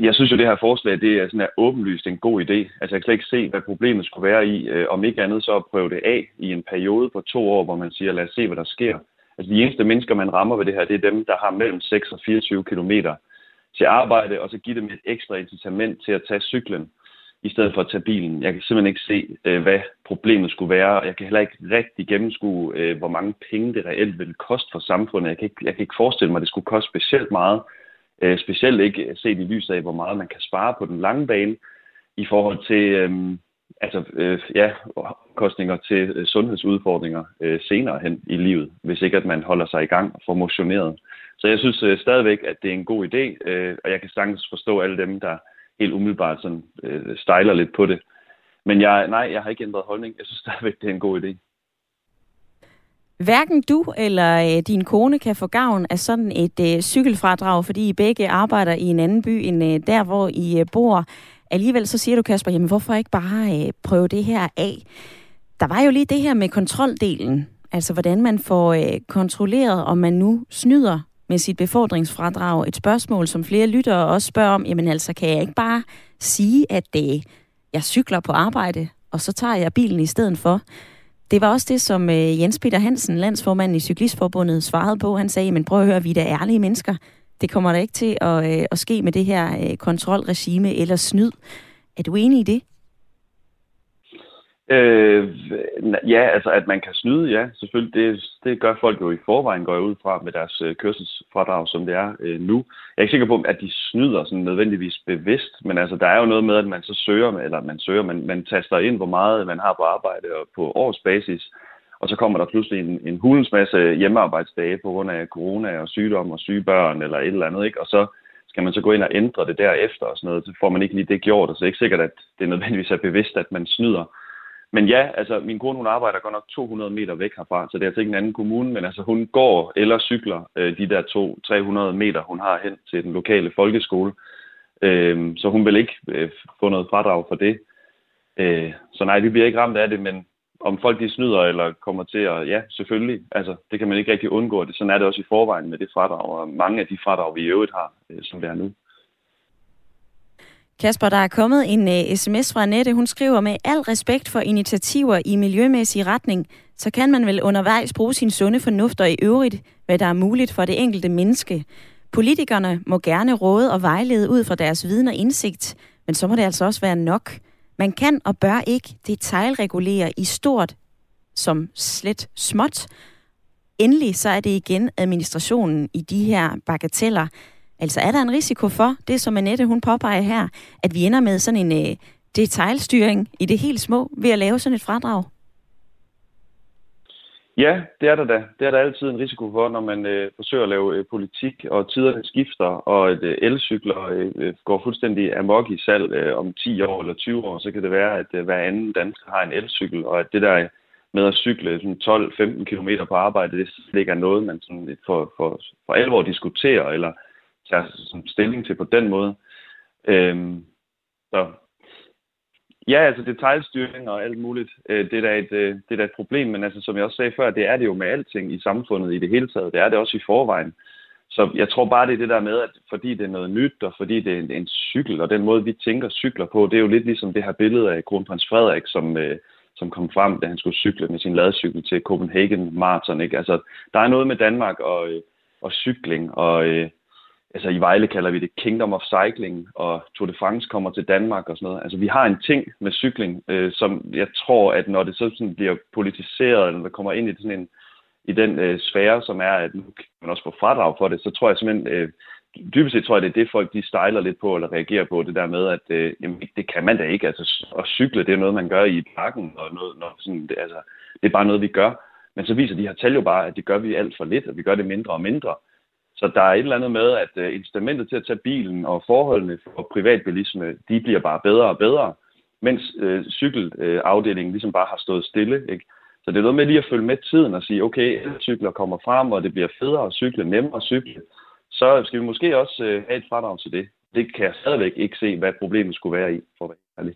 jeg synes jo, det her forslag, det er sådan her åbenlyst en god idé. Altså jeg kan slet ikke se, hvad problemet skulle være i, øh, om ikke andet så at prøve det af i en periode på to år, hvor man siger, lad os se, hvad der sker. Altså de eneste mennesker, man rammer ved det her, det er dem, der har mellem 6 og 24 kilometer til arbejde, og så give dem et ekstra incitament til at tage cyklen, i stedet for at tage bilen. Jeg kan simpelthen ikke se, øh, hvad problemet skulle være, og jeg kan heller ikke rigtig gennemskue, øh, hvor mange penge det reelt vil koste for samfundet. Jeg kan ikke, jeg kan ikke forestille mig, at det skulle koste specielt meget, øh, specielt ikke set i lyset af, hvor meget man kan spare på den lange bane, i forhold til øhm, altså, øh, ja, kostninger til øh, sundhedsudfordringer øh, senere hen i livet, hvis ikke at man holder sig i gang og får motioneret. Så jeg synes øh, stadigvæk, at det er en god idé, øh, og jeg kan sagtens forstå alle dem, der helt umiddelbart sådan, øh, stejler lidt på det. Men jeg, nej, jeg har ikke ændret holdning. Jeg synes stadigvæk, det er en god idé. Hverken du eller øh, din kone kan få gavn af sådan et øh, cykelfradrag, fordi I begge arbejder i en anden by end øh, der, hvor I øh, bor. Alligevel så siger du, Kasper, jamen hvorfor ikke bare øh, prøve det her af? Der var jo lige det her med kontroldelen. Altså hvordan man får øh, kontrolleret, om man nu snyder med sit befordringsfradrag. Et spørgsmål, som flere lyttere også spørger om, jamen altså, kan jeg ikke bare sige, at det, jeg cykler på arbejde, og så tager jeg bilen i stedet for? Det var også det, som øh, Jens Peter Hansen, landsformand i Cyklistforbundet, svarede på. Han sagde, men prøv at høre, vi er da ærlige mennesker. Det kommer da ikke til at, øh, at ske med det her øh, kontrolregime eller snyd. Er du enig i det? Øh, ja, altså at man kan snyde, ja, selvfølgelig. Det, det gør folk jo i forvejen, går jeg ud fra med deres øh, kørselsfradrag, som det er øh, nu. Jeg er ikke sikker på, at de snyder sådan nødvendigvis bevidst, men altså der er jo noget med, at man så søger, eller man søger, man, man taster ind, hvor meget man har på arbejde og på årsbasis, og så kommer der pludselig en, en hulens masse hjemmearbejdsdage på grund af corona og sygdom og syge børn eller et eller andet, ikke? Og så skal man så gå ind og ændre det derefter og sådan noget, så får man ikke lige det gjort, og så er det ikke sikkert, at det nødvendigvis er bevidst, at man snyder. Men ja, altså min kone hun arbejder godt nok 200 meter væk herfra, så det er altså ikke en anden kommune, men altså hun går eller cykler øh, de der to 300 meter, hun har hen til den lokale folkeskole. Øh, så hun vil ikke øh, få noget fradrag for det. Øh, så nej, vi bliver ikke ramt af det, men om folk de snyder eller kommer til at, ja, selvfølgelig, altså det kan man ikke rigtig undgå. Det, sådan er det også i forvejen med det fradrag, og mange af de fradrag, vi i øvrigt har, øh, som det er nu. Kasper, der er kommet en øh, uh, sms fra Annette. Hun skriver, med al respekt for initiativer i miljømæssig retning, så kan man vel undervejs bruge sin sunde fornuft og i øvrigt, hvad der er muligt for det enkelte menneske. Politikerne må gerne råde og vejlede ud fra deres viden og indsigt, men så må det altså også være nok. Man kan og bør ikke detaljregulere i stort som slet småt. Endelig så er det igen administrationen i de her bagateller, Altså er der en risiko for, det som Annette hun påpeger her, at vi ender med sådan en øh, detaljstyring i det helt små ved at lave sådan et fradrag? Ja, det er der da. Det er der altid en risiko for, når man øh, forsøger at lave øh, politik, og tiderne skifter, og et øh, elcykler øh, går fuldstændig amok i salg øh, om 10 år eller 20 år, så kan det være, at øh, hver anden dansker har en elcykel, og at det der med at cykle 12-15 km på arbejde, det slet er noget, man sådan for, for, for alvor diskuterer, eller tager sådan stilling til på den måde. Øhm, så ja, altså detaljstyring og alt muligt, øh, det, er da et, øh, det er da et problem, men altså, som jeg også sagde før, det er det jo med alting i samfundet i det hele taget. Det er det også i forvejen. Så jeg tror bare, det er det der med, at fordi det er noget nyt, og fordi det er en, en cykel, og den måde, vi tænker cykler på, det er jo lidt ligesom det her billede af kronprins Frederik, som, øh, som kom frem, da han skulle cykle med sin ladecykel til Copenhagen Marathon. Ikke? Altså, der er noget med Danmark og, øh, og cykling, og, øh, altså i Vejle kalder vi det Kingdom of Cycling, og Tour de France kommer til Danmark og sådan noget. Altså vi har en ting med cykling, øh, som jeg tror, at når det så sådan bliver politiseret, eller der kommer ind i sådan en, i den øh, sfære, som er, at nu kan man også få fradrag for det, så tror jeg simpelthen, øh, dybest set tror jeg, det er det, folk de stejler lidt på, eller reagerer på, det der med, at øh, jamen, det kan man da ikke. Altså at cykle, det er noget, man gør i parken, og noget, når sådan, det, altså, det er bare noget, vi gør. Men så viser de her tal jo bare, at det gør vi alt for lidt, og vi gør det mindre og mindre. Så der er et eller andet med, at øh, incitamentet til at tage bilen og forholdene for privatbilisme, de bliver bare bedre og bedre, mens øh, cykelafdelingen ligesom bare har stået stille. Ikke? Så det er noget med lige at følge med tiden og sige, okay, cykler kommer frem, og det bliver federe at cykle, nemmere at cykle. Så skal vi måske også øh, have et fradrag til det. Det kan jeg stadigvæk ikke se, hvad problemet skulle være i, for at være ærlig.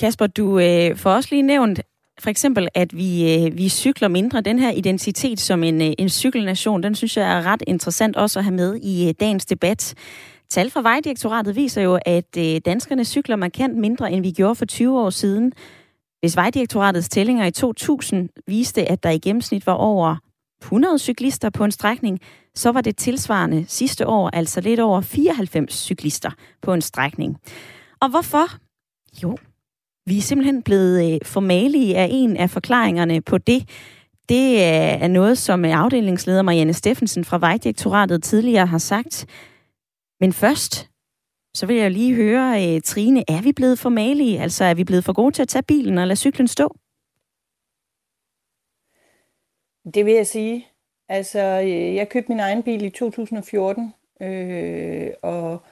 Kasper, du øh, får også lige nævnt, for eksempel, at vi, øh, vi cykler mindre. Den her identitet som en, øh, en cykelnation, den synes jeg er ret interessant også at have med i øh, dagens debat. Tal fra Vejdirektoratet viser jo, at øh, danskerne cykler markant mindre, end vi gjorde for 20 år siden. Hvis Vejdirektoratets tællinger i 2000 viste, at der i gennemsnit var over 100 cyklister på en strækning, så var det tilsvarende sidste år altså lidt over 94 cyklister på en strækning. Og hvorfor? Jo, vi er simpelthen blevet øh, formalige af en af forklaringerne på det. Det øh, er noget, som øh, afdelingsleder Marianne Steffensen fra Vejdirektoratet tidligere har sagt. Men først, så vil jeg lige høre, Trine, er vi blevet formalige? Altså er vi blevet for gode til at tage bilen og lade cyklen stå? Det vil jeg sige. Altså, jeg købte min egen bil i 2014, øh, og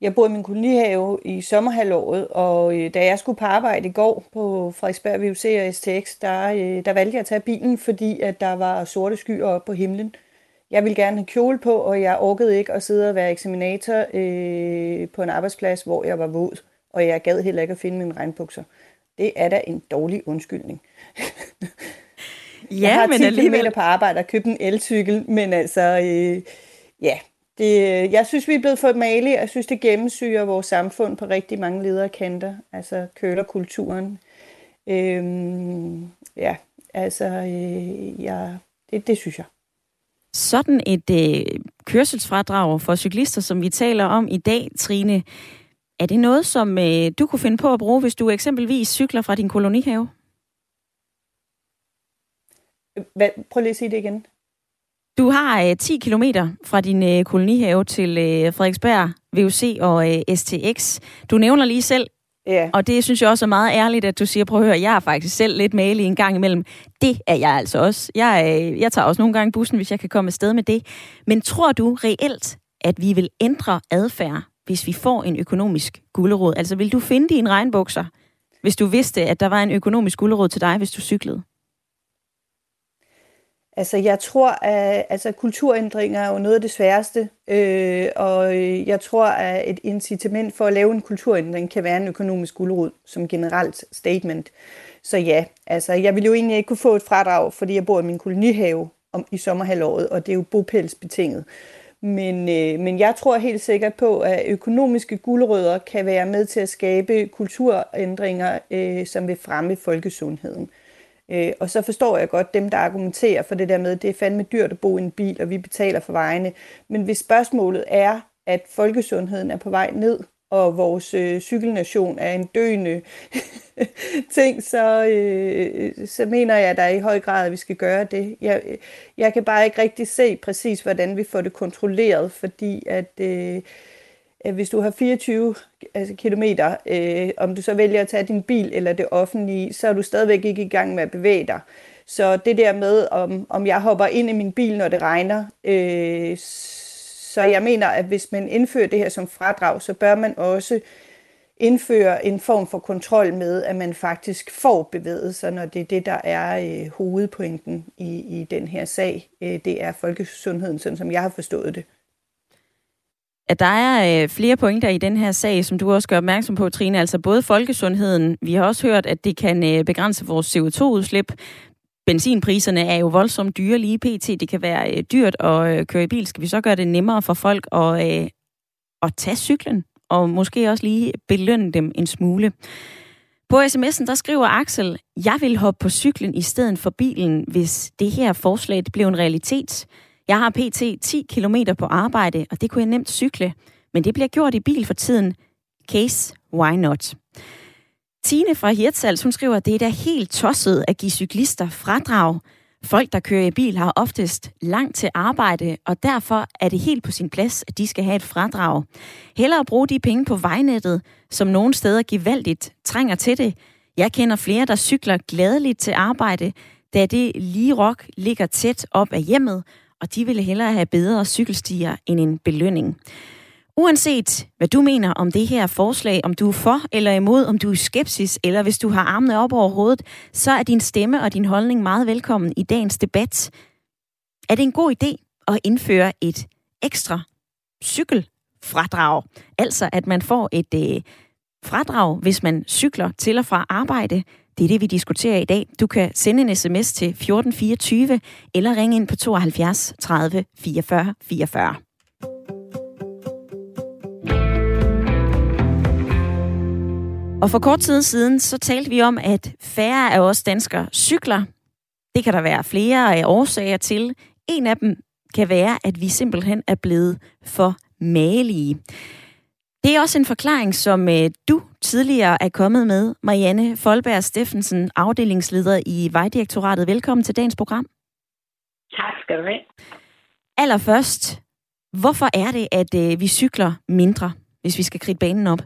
jeg bor i min kolonihave i sommerhalvåret, og øh, da jeg skulle på arbejde i går på Frederiksberg VUC og STX, der, øh, der valgte jeg at tage bilen, fordi at der var sorte skyer op på himlen. Jeg ville gerne have kjole på, og jeg orkede ikke at sidde og være eksaminator øh, på en arbejdsplads, hvor jeg var våd, og jeg gad heller ikke at finde mine regnbukser. Det er da en dårlig undskyldning. ja, jeg har 10 men alligevel... på arbejde og købt en elcykel, men altså, øh, ja, det, jeg synes, vi er blevet for malige, og jeg synes, det gennemsyrer vores samfund på rigtig mange lederkanter, altså kølerkulturen. Øhm, ja, altså, øh, ja, det, det synes jeg. Sådan et øh, kørselsfradrag for cyklister, som vi taler om i dag, Trine, Er det noget, som øh, du kunne finde på at bruge, hvis du eksempelvis cykler fra din kolonihave? Hvad? Prøv lige at sige det igen. Du har øh, 10 km fra din øh, kolonihave til øh, Frederiksberg, VUC og øh, STX. Du nævner lige selv, Ja. og det synes jeg også er meget ærligt, at du siger, prøv at høre, jeg er faktisk selv lidt malig en gang imellem. Det er jeg altså også. Jeg, øh, jeg tager også nogle gange bussen, hvis jeg kan komme afsted med det. Men tror du reelt, at vi vil ændre adfærd, hvis vi får en økonomisk gulderod? Altså vil du finde dine regnbukser, hvis du vidste, at der var en økonomisk gulderod til dig, hvis du cyklede? Altså, jeg tror, at altså, kulturændringer er jo noget af det sværeste, øh, og øh, jeg tror, at et incitament for at lave en kulturændring kan være en økonomisk guldrod som generelt statement. Så ja, altså, jeg ville jo egentlig ikke kunne få et fradrag, fordi jeg bor i min kolonihave om, i sommerhalvåret, og det er jo bopælsbetinget. Men, øh, men jeg tror helt sikkert på, at økonomiske guldrødder kan være med til at skabe kulturændringer, øh, som vil fremme folkesundheden. Øh, og så forstår jeg godt dem, der argumenterer for det der med, at det er fandme dyrt at bo i en bil, og vi betaler for vejene. Men hvis spørgsmålet er, at folkesundheden er på vej ned, og vores øh, cykelnation er en døende ting, så, øh, så mener jeg, at der er i høj grad, at vi skal gøre det. Jeg, jeg kan bare ikke rigtig se præcis, hvordan vi får det kontrolleret, fordi at... Øh, at Øh, hvis du har 24 altså kilometer, øh, om du så vælger at tage din bil eller det offentlige, så er du stadigvæk ikke i gang med at bevæge dig. Så det der med, om, om jeg hopper ind i min bil, når det regner, øh, så jeg mener, at hvis man indfører det her som fradrag, så bør man også indføre en form for kontrol med, at man faktisk får bevæget sig, når det er det, der er øh, hovedpointen i, i den her sag. Øh, det er folkesundheden, sådan som jeg har forstået det at der er øh, flere pointer i den her sag, som du også gør opmærksom på, Trine. Altså både folkesundheden, vi har også hørt, at det kan øh, begrænse vores CO2-udslip. Benzinpriserne er jo voldsomt dyre lige pt. Det kan være øh, dyrt at øh, køre i bil. Skal vi så gøre det nemmere for folk at, øh, at tage cyklen? Og måske også lige belønne dem en smule. På sms'en, der skriver Axel, jeg vil hoppe på cyklen i stedet for bilen, hvis det her forslag det blev en realitet. Jeg har pt. 10 km på arbejde, og det kunne jeg nemt cykle. Men det bliver gjort i bil for tiden. Case, why not? Tine fra Hirtshals, hun skriver, at det er da helt tosset at give cyklister fradrag. Folk, der kører i bil, har oftest langt til arbejde, og derfor er det helt på sin plads, at de skal have et fradrag. Hellere bruge de penge på vejnettet, som nogle steder gevaldigt trænger til det. Jeg kender flere, der cykler gladeligt til arbejde, da det lige rock ligger tæt op af hjemmet, og de ville hellere have bedre cykelstier end en belønning. Uanset hvad du mener om det her forslag, om du er for eller imod, om du er skepsis, eller hvis du har armene op over hovedet, så er din stemme og din holdning meget velkommen i dagens debat. Er det en god idé at indføre et ekstra cykelfradrag? Altså at man får et øh, fradrag, hvis man cykler til og fra arbejde. Det er det, vi diskuterer i dag. Du kan sende en sms til 1424 eller ringe ind på 72 30 44 44. Og for kort tid siden, så talte vi om, at færre af os danskere cykler. Det kan der være flere af årsager til. En af dem kan være, at vi simpelthen er blevet for malige. Det er også en forklaring, som øh, du tidligere er kommet med, Marianne Folberg Steffensen, afdelingsleder i Vejdirektoratet. Velkommen til dagens program. Tak skal du have. Allerførst, hvorfor er det, at øh, vi cykler mindre, hvis vi skal kridte banen op?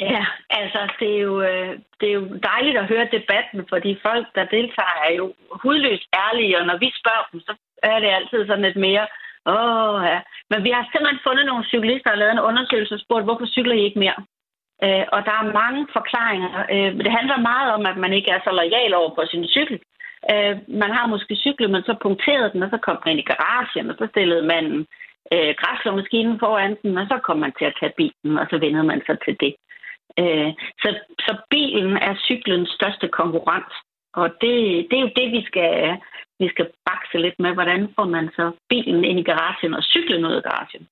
Ja, altså det er, jo, øh, det er jo dejligt at høre debatten, fordi folk, der deltager, er jo hudløst ærlige, og når vi spørger dem, så er det altid sådan lidt mere, åh ja. Men vi har simpelthen fundet nogle cyklister og lavet en undersøgelse og spurgt, hvorfor cykler I ikke mere? Øh, og der er mange forklaringer. Øh, det handler meget om, at man ikke er så lojal over på sin cykel. Øh, man har måske cyklet, men så punkterede den, og så kom den ind i garagen, og så stillede man øh, græsslåmaskinen foran den, og så kom man til at tage bilen, og så vendede man sig til det. Øh, så, så bilen er cyklens største konkurrent. Og det, det er jo det, vi skal, vi skal bakse lidt med. Hvordan får man så bilen ind i garagen og cyklen ud af garagen?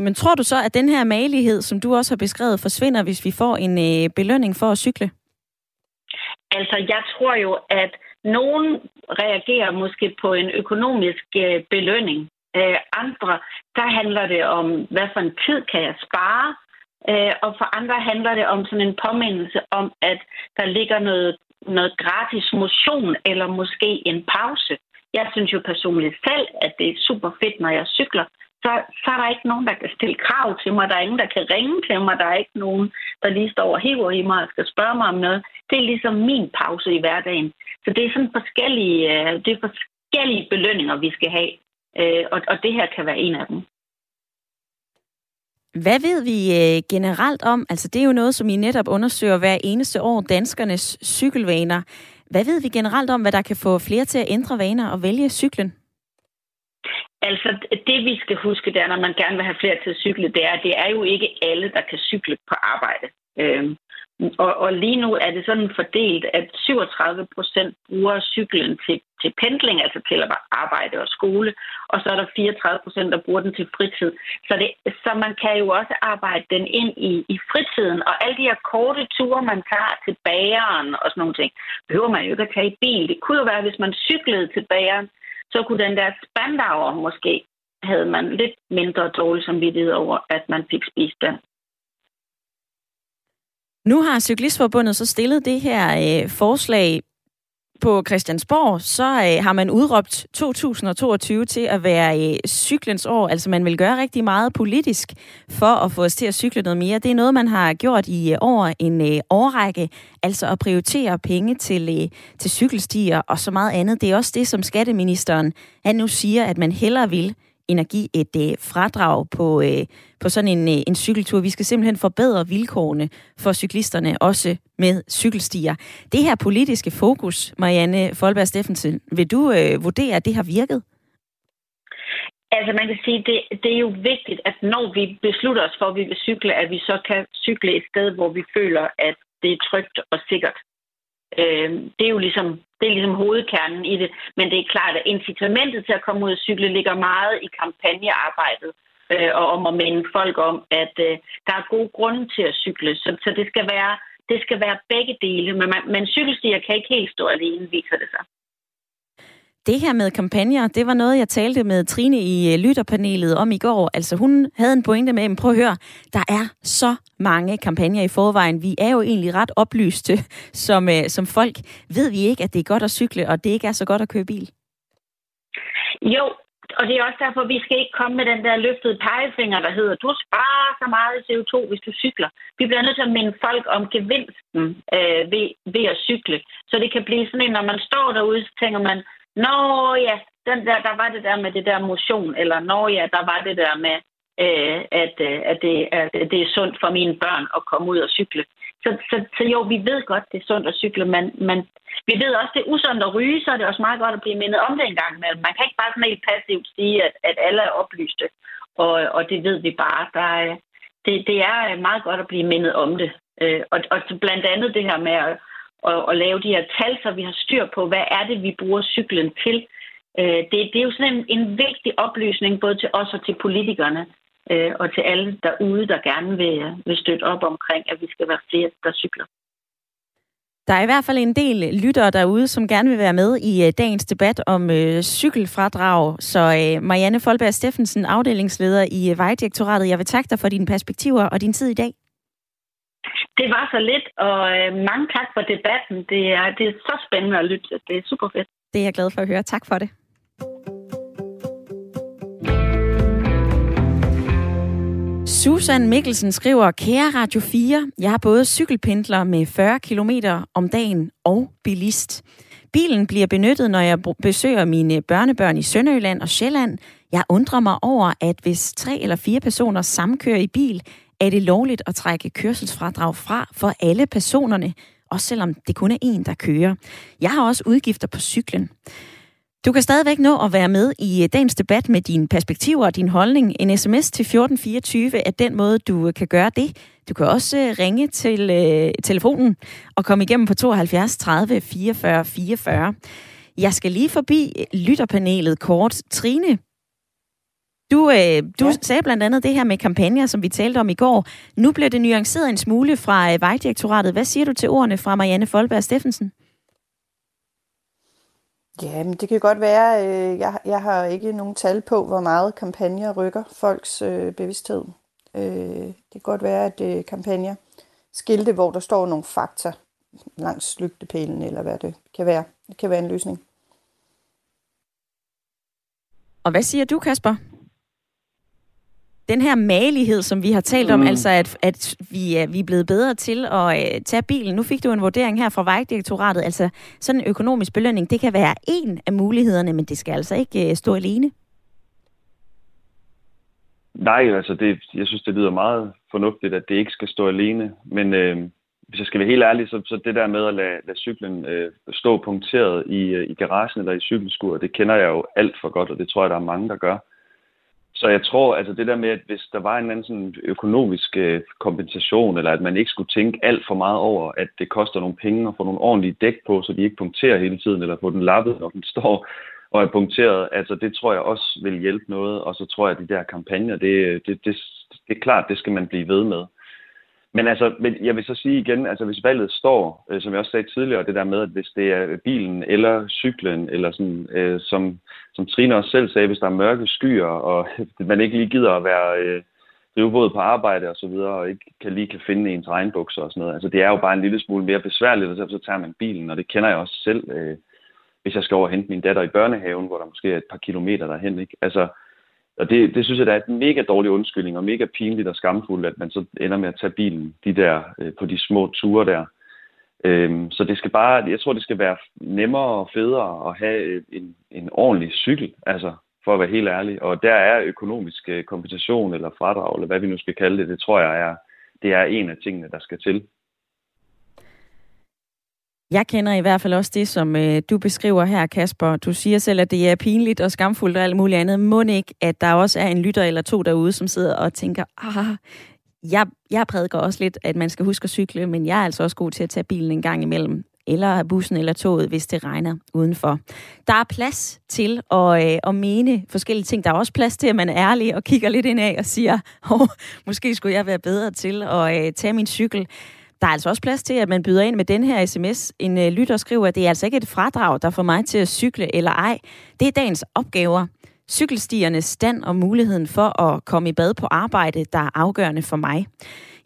Men tror du så, at den her malighed, som du også har beskrevet, forsvinder, hvis vi får en øh, belønning for at cykle? Altså, jeg tror jo, at nogen reagerer måske på en økonomisk øh, belønning. Øh, andre, der handler det om, hvad for en tid kan jeg spare, øh, og for andre handler det om sådan en påmindelse om, at der ligger noget, noget gratis motion, eller måske en pause. Jeg synes jo personligt selv, at det er super fedt, når jeg cykler, så, så er der ikke nogen, der kan stille krav til mig. Der er ingen, der kan ringe til mig. Der er ikke nogen, der lige står og hiver i mig og skal spørge mig om noget. Det er ligesom min pause i hverdagen. Så det er sådan forskellige, øh, det er forskellige belønninger, vi skal have. Øh, og, og det her kan være en af dem. Hvad ved vi øh, generelt om, altså det er jo noget, som I netop undersøger hver eneste år, danskernes cykelvaner. Hvad ved vi generelt om, hvad der kan få flere til at ændre vaner og vælge cyklen? Altså, det vi skal huske, det er, når man gerne vil have flere til at cykle, det er, det er jo ikke alle, der kan cykle på arbejde. Øhm, og, og lige nu er det sådan fordelt, at 37 procent bruger cyklen til, til pendling, altså til at arbejde og skole, og så er der 34 procent, der bruger den til fritid. Så, det, så man kan jo også arbejde den ind i, i fritiden, og alle de her korte ture, man tager til bageren og sådan nogle ting, behøver man jo ikke at tage i bil. Det kunne jo være, hvis man cyklede til bageren, så kunne den der spandauer måske, havde man lidt mindre dårlig samvittighed over, at man fik spist den. Nu har Cyklistforbundet så stillet det her øh, forslag på Christiansborg, så øh, har man udråbt 2022 til at være øh, cyklens år. Altså man vil gøre rigtig meget politisk for at få os til at cykle noget mere. Det er noget, man har gjort i øh, over en øh, årrække. Altså at prioritere penge til, øh, til cykelstier og så meget andet. Det er også det, som skatteministeren han nu siger, at man hellere vil energi et øh, fradrag på, øh, på sådan en, øh, en cykeltur. Vi skal simpelthen forbedre vilkårene for cyklisterne, også med cykelstier. Det her politiske fokus, Marianne Folberg Steffensen, vil du øh, vurdere, at det har virket? Altså man kan sige, det, det er jo vigtigt, at når vi beslutter os for, at vi vil cykle, at vi så kan cykle et sted, hvor vi føler, at det er trygt og sikkert. Øh, det er jo ligesom, det er ligesom hovedkernen i det. Men det er klart, at incitamentet til at komme ud og cykle ligger meget i kampagnearbejdet øh, og om at minde folk om, at øh, der er gode grunde til at cykle. Så, så det, skal være, det skal være begge dele. Men, man, men cykelstier kan ikke helt stå alene, viser det sig. Det her med kampagner, det var noget, jeg talte med Trine i øh, lytterpanelet om i går. Altså hun havde en pointe med, men prøv at høre, der er så mange kampagner i forvejen. Vi er jo egentlig ret oplyste som, øh, som folk. Ved vi ikke, at det er godt at cykle, og det ikke er så godt at køre bil? Jo, og det er også derfor, vi skal ikke komme med den der løftede pegefinger, der hedder, du sparer så meget CO2, hvis du cykler. Vi bliver nødt til at minde folk om gevinsten øh, ved, ved at cykle. Så det kan blive sådan en, når man står derude, så tænker man, Nå ja, den der, der var det der med det der motion, eller nå ja, der var det der med, øh, at, øh, at, det, at det er sundt for mine børn at komme ud og cykle. Så, så, så jo, vi ved godt, det er sundt at cykle, men, men vi ved også, det er usundt at ryge, så er det også meget godt at blive mindet om det en gang imellem. Man kan ikke bare sådan helt passivt sige, at, at alle er oplyste, og, og det ved vi bare. Der er, det, det er meget godt at blive mindet om det. Øh, og, og blandt andet det her med at, og, at lave de her tal, så vi har styr på, hvad er det, vi bruger cyklen til. Øh, det, det er jo sådan en, en vigtig oplysning, både til os og til politikerne, øh, og til alle derude, der gerne vil, vil støtte op omkring, at vi skal være flere, der cykler. Der er i hvert fald en del lyttere derude, som gerne vil være med i øh, dagens debat om øh, cykelfradrag. Så øh, Marianne Folberg Steffensen, afdelingsleder i øh, Vejdirektoratet, jeg vil takke dig for dine perspektiver og din tid i dag. Det var så lidt, og øh, mange tak for debatten. Det er, det er så spændende at lytte til. Det er super fedt. Det er jeg glad for at høre. Tak for det. Susan Mikkelsen skriver, kære Radio 4, jeg har både cykelpendler med 40 km om dagen og bilist. Bilen bliver benyttet, når jeg besøger mine børnebørn i Sønderjylland og Sjælland. Jeg undrer mig over, at hvis tre eller fire personer samkører i bil, er det lovligt at trække kørselsfradrag fra for alle personerne, også selvom det kun er en, der kører. Jeg har også udgifter på cyklen. Du kan stadigvæk nå at være med i øh, dagens debat med dine perspektiver og din holdning. En sms til 1424 er den måde, du øh, kan gøre det. Du kan også øh, ringe til øh, telefonen og komme igennem på 72 30 44 44. Jeg skal lige forbi lytterpanelet kort. Trine, du, øh, du ja. sagde blandt andet det her med kampagner, som vi talte om i går. Nu bliver det nuanceret en smule fra øh, Vejdirektoratet. Hvad siger du til ordene fra Marianne Folberg Steffensen? Ja, men det kan godt være, øh, jeg, jeg har ikke nogen tal på, hvor meget kampagner rykker folks øh, bevidsthed. Øh, det kan godt være, at øh, kampagner skilte, hvor der står nogle fakta langs lygtepælen, eller hvad det kan være. Det kan være en løsning. Og hvad siger du, Kasper? Den her malighed, som vi har talt om, mm. altså at, at vi, er, vi er blevet bedre til at uh, tage bilen. Nu fik du en vurdering her fra Vejdirektoratet. Altså sådan en økonomisk belønning, det kan være en af mulighederne, men det skal altså ikke uh, stå alene. Nej, altså det, jeg synes, det lyder meget fornuftigt, at det ikke skal stå alene. Men øh, hvis jeg skal være helt ærlig, så, så det der med at lade, lade cyklen øh, stå punkteret i, øh, i garagen eller i cykelskuret, det kender jeg jo alt for godt, og det tror jeg, der er mange, der gør. Så jeg tror, altså det der med, at hvis der var en anden sådan økonomisk øh, kompensation, eller at man ikke skulle tænke alt for meget over, at det koster nogle penge at få nogle ordentlige dæk på, så de ikke punkterer hele tiden, eller få den lappet, når den står og er punkteret, altså det tror jeg også vil hjælpe noget. Og så tror jeg, at de der kampagner, det, det, det, det er klart, det skal man blive ved med. Men altså, jeg vil så sige igen, altså hvis valget står, øh, som jeg også sagde tidligere, det der med, at hvis det er bilen eller cyklen, eller sådan, øh, som, som Trine også selv sagde, hvis der er mørke skyer, og man ikke lige gider at være øh, drivvåd på arbejde og så videre, og ikke kan lige kan finde ens regnbukser og sådan noget. Altså det er jo bare en lille smule mere besværligt, og så, så tager man bilen, og det kender jeg også selv, øh, hvis jeg skal over og hente min datter i børnehaven, hvor der måske er et par kilometer derhen. Ikke? Altså, og det, det synes jeg, der er en mega dårlig undskyldning, og mega pinligt og skamfuldt, at man så ender med at tage bilen de der, øh, på de små ture der. Øhm, så det skal bare, jeg tror, det skal være nemmere og federe at have øh, en, en ordentlig cykel, altså for at være helt ærlig. Og der er økonomisk øh, kompensation eller fradrag, eller hvad vi nu skal kalde det, det tror jeg er, det er en af tingene, der skal til. Jeg kender i hvert fald også det, som øh, du beskriver her, Kasper. Du siger selv, at det er pinligt og skamfuldt og alt muligt andet. Må ikke, at der også er en lytter eller to derude, som sidder og tænker, ah, jeg, jeg prædiker også lidt, at man skal huske at cykle, men jeg er altså også god til at tage bilen en gang imellem, eller bussen eller toget, hvis det regner udenfor. Der er plads til at, øh, at mene forskellige ting. Der er også plads til, at man er ærlig og kigger lidt indad og siger, oh, måske skulle jeg være bedre til at øh, tage min cykel. Der er altså også plads til, at man byder ind med den her sms. En øh, lytter skriver, at det er altså ikke et fradrag, der får mig til at cykle eller ej. Det er dagens opgaver. Cykelstiernes stand og muligheden for at komme i bad på arbejde, der er afgørende for mig.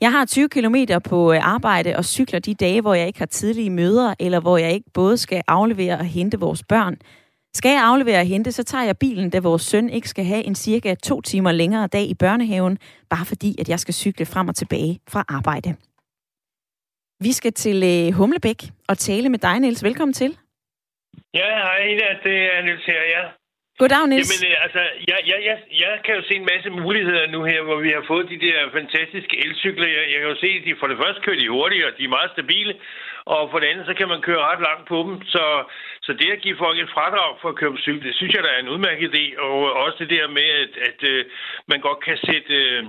Jeg har 20 km på øh, arbejde og cykler de dage, hvor jeg ikke har tidlige møder, eller hvor jeg ikke både skal aflevere og hente vores børn. Skal jeg aflevere og hente, så tager jeg bilen, da vores søn ikke skal have en cirka to timer længere dag i børnehaven, bare fordi, at jeg skal cykle frem og tilbage fra arbejde. Vi skal til uh, Humlebæk og tale med dig, Niels. Velkommen til. Ja, hej, det er Niels her, ja. Goddag, Niels. Jamen, øh, altså, jeg, jeg, jeg, jeg kan jo se en masse muligheder nu her, hvor vi har fået de der fantastiske elcykler. Jeg, jeg kan jo se, at de for det første kører de hurtigt, og de er meget stabile. Og for det andet, så kan man køre ret langt på dem. Så, så det at give folk et fradrag for at køre på cykel, det synes jeg, der er en udmærket idé. Og også det der med, at, at uh, man godt kan sætte... Uh,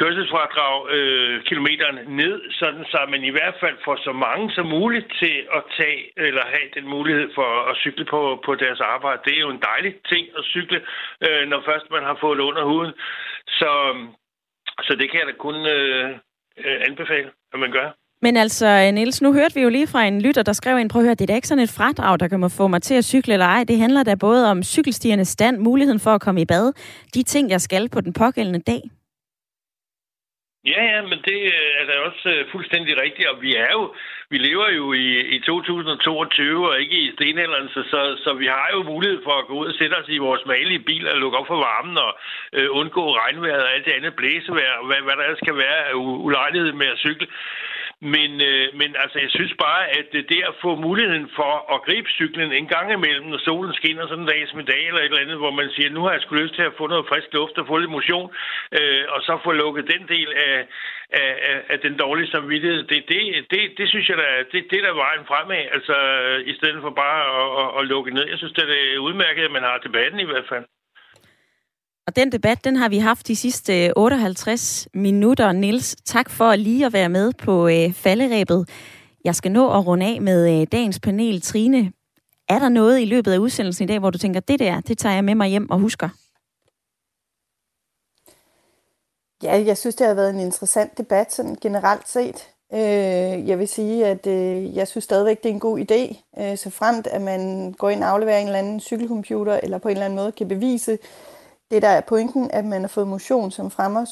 kørselsfradrag øh, kilometeren ned, sådan så man i hvert fald får så mange som muligt til at tage eller have den mulighed for at cykle på, på deres arbejde. Det er jo en dejlig ting at cykle, øh, når først man har fået det under huden. Så, så det kan jeg da kun øh, øh anbefale, at man gør. Men altså, øh, Niels, nu hørte vi jo lige fra en lytter, der skrev ind, prøv at høre, det er da ikke sådan et fradrag, der kan få mig til at cykle eller ej. Det handler da både om cykelstiernes stand, muligheden for at komme i bad, de ting, jeg skal på den pågældende dag. Ja, ja, men det øh, altså, er da også øh, fuldstændig rigtigt, og vi er jo, vi lever jo i, i 2022 og ikke i stenalderen, så, så, så vi har jo mulighed for at gå ud og sætte os i vores malige bil og lukke op for varmen og øh, undgå regnvejret og alt det andet blæsevejr, hvad, hvad der ellers kan være af ulejlighed med at cykle. Men, øh, men altså, jeg synes bare, at det at få muligheden for at gribe cyklen en gang imellem, når solen skinner sådan en dag som i dag, eller et eller andet, hvor man siger, nu har jeg sgu lyst til at få noget frisk luft og få lidt motion, øh, og så få lukket den del af, af, af, af den dårlige samvittighed, det, det, det, det synes jeg, der, det, det der vejen fremad, altså i stedet for bare at, at, at lukke ned. Jeg synes, det er udmærket, at man har debatten i hvert fald. Og den debat, den har vi haft de sidste øh, 58 minutter. Nils, tak for lige at være med på øh, falderæbet. Jeg skal nå at runde af med øh, dagens panel. Trine, er der noget i løbet af udsendelsen i dag, hvor du tænker, det der, det tager jeg med mig hjem og husker? Ja, jeg synes, det har været en interessant debat sådan generelt set. Øh, jeg vil sige, at øh, jeg synes stadigvæk, det er en god idé, øh, så fremt at man går ind og afleverer en eller anden cykelcomputer, eller på en eller anden måde kan bevise det, der er pointen, at man har fået motion, som fremmer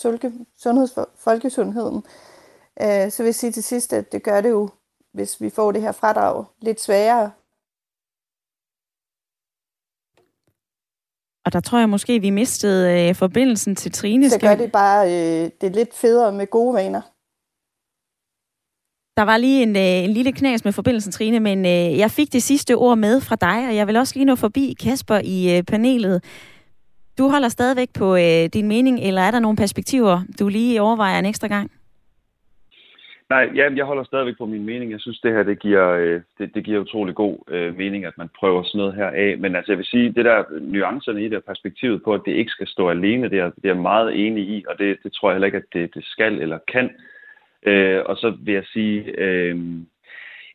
sundheds, folkesundheden. Øh, så vil jeg sige til sidst, at det gør det jo, hvis vi får det her fradrag, lidt sværere Og der tror jeg måske, vi mistede øh, forbindelsen til Trine. Så gør det bare øh, det er lidt federe med gode vaner. Der var lige en, øh, en lille knas med forbindelsen, Trine, men øh, jeg fik det sidste ord med fra dig, og jeg vil også lige nå forbi Kasper i øh, panelet. Du holder stadigvæk på øh, din mening, eller er der nogle perspektiver, du lige overvejer en ekstra gang? Nej, ja, jeg holder stadigvæk på min mening. Jeg synes, det her det giver, øh, det, det giver utrolig god øh, mening, at man prøver sådan noget her af. Men altså, jeg vil sige, det der nuancerne i det perspektivet på, at det ikke skal stå alene, det er, det er jeg meget enig i, og det, det tror jeg heller ikke, at det, det skal eller kan. Øh, og så vil jeg sige, øh,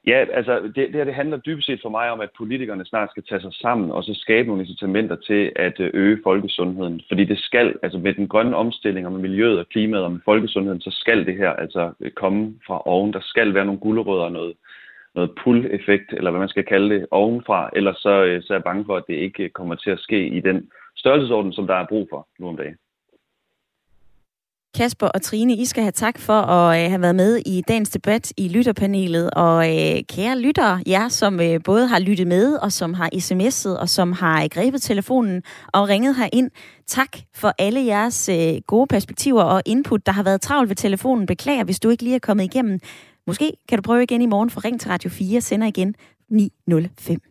Ja, altså det, det her det handler dybest set for mig om, at politikerne snart skal tage sig sammen og så skabe nogle incitamenter til at øh, øge folkesundheden. Fordi det skal, altså med den grønne omstilling og med miljøet og klimaet og med folkesundheden, så skal det her altså øh, komme fra oven. Der skal være nogle gulerødder og noget, noget pull-effekt, eller hvad man skal kalde det, ovenfra. Ellers så, øh, så er jeg bange for, at det ikke kommer til at ske i den størrelsesorden, som der er brug for nu om dagen. Kasper og Trine, I skal have tak for at øh, have været med i dagens debat i lytterpanelet. Og øh, kære lyttere, jer som øh, både har lyttet med, og som har sms'et, og som har øh, grebet telefonen og ringet ind. Tak for alle jeres øh, gode perspektiver og input. Der har været travlt ved telefonen. Beklager, hvis du ikke lige er kommet igennem. Måske kan du prøve igen i morgen, for Ring til Radio 4 sender igen 905.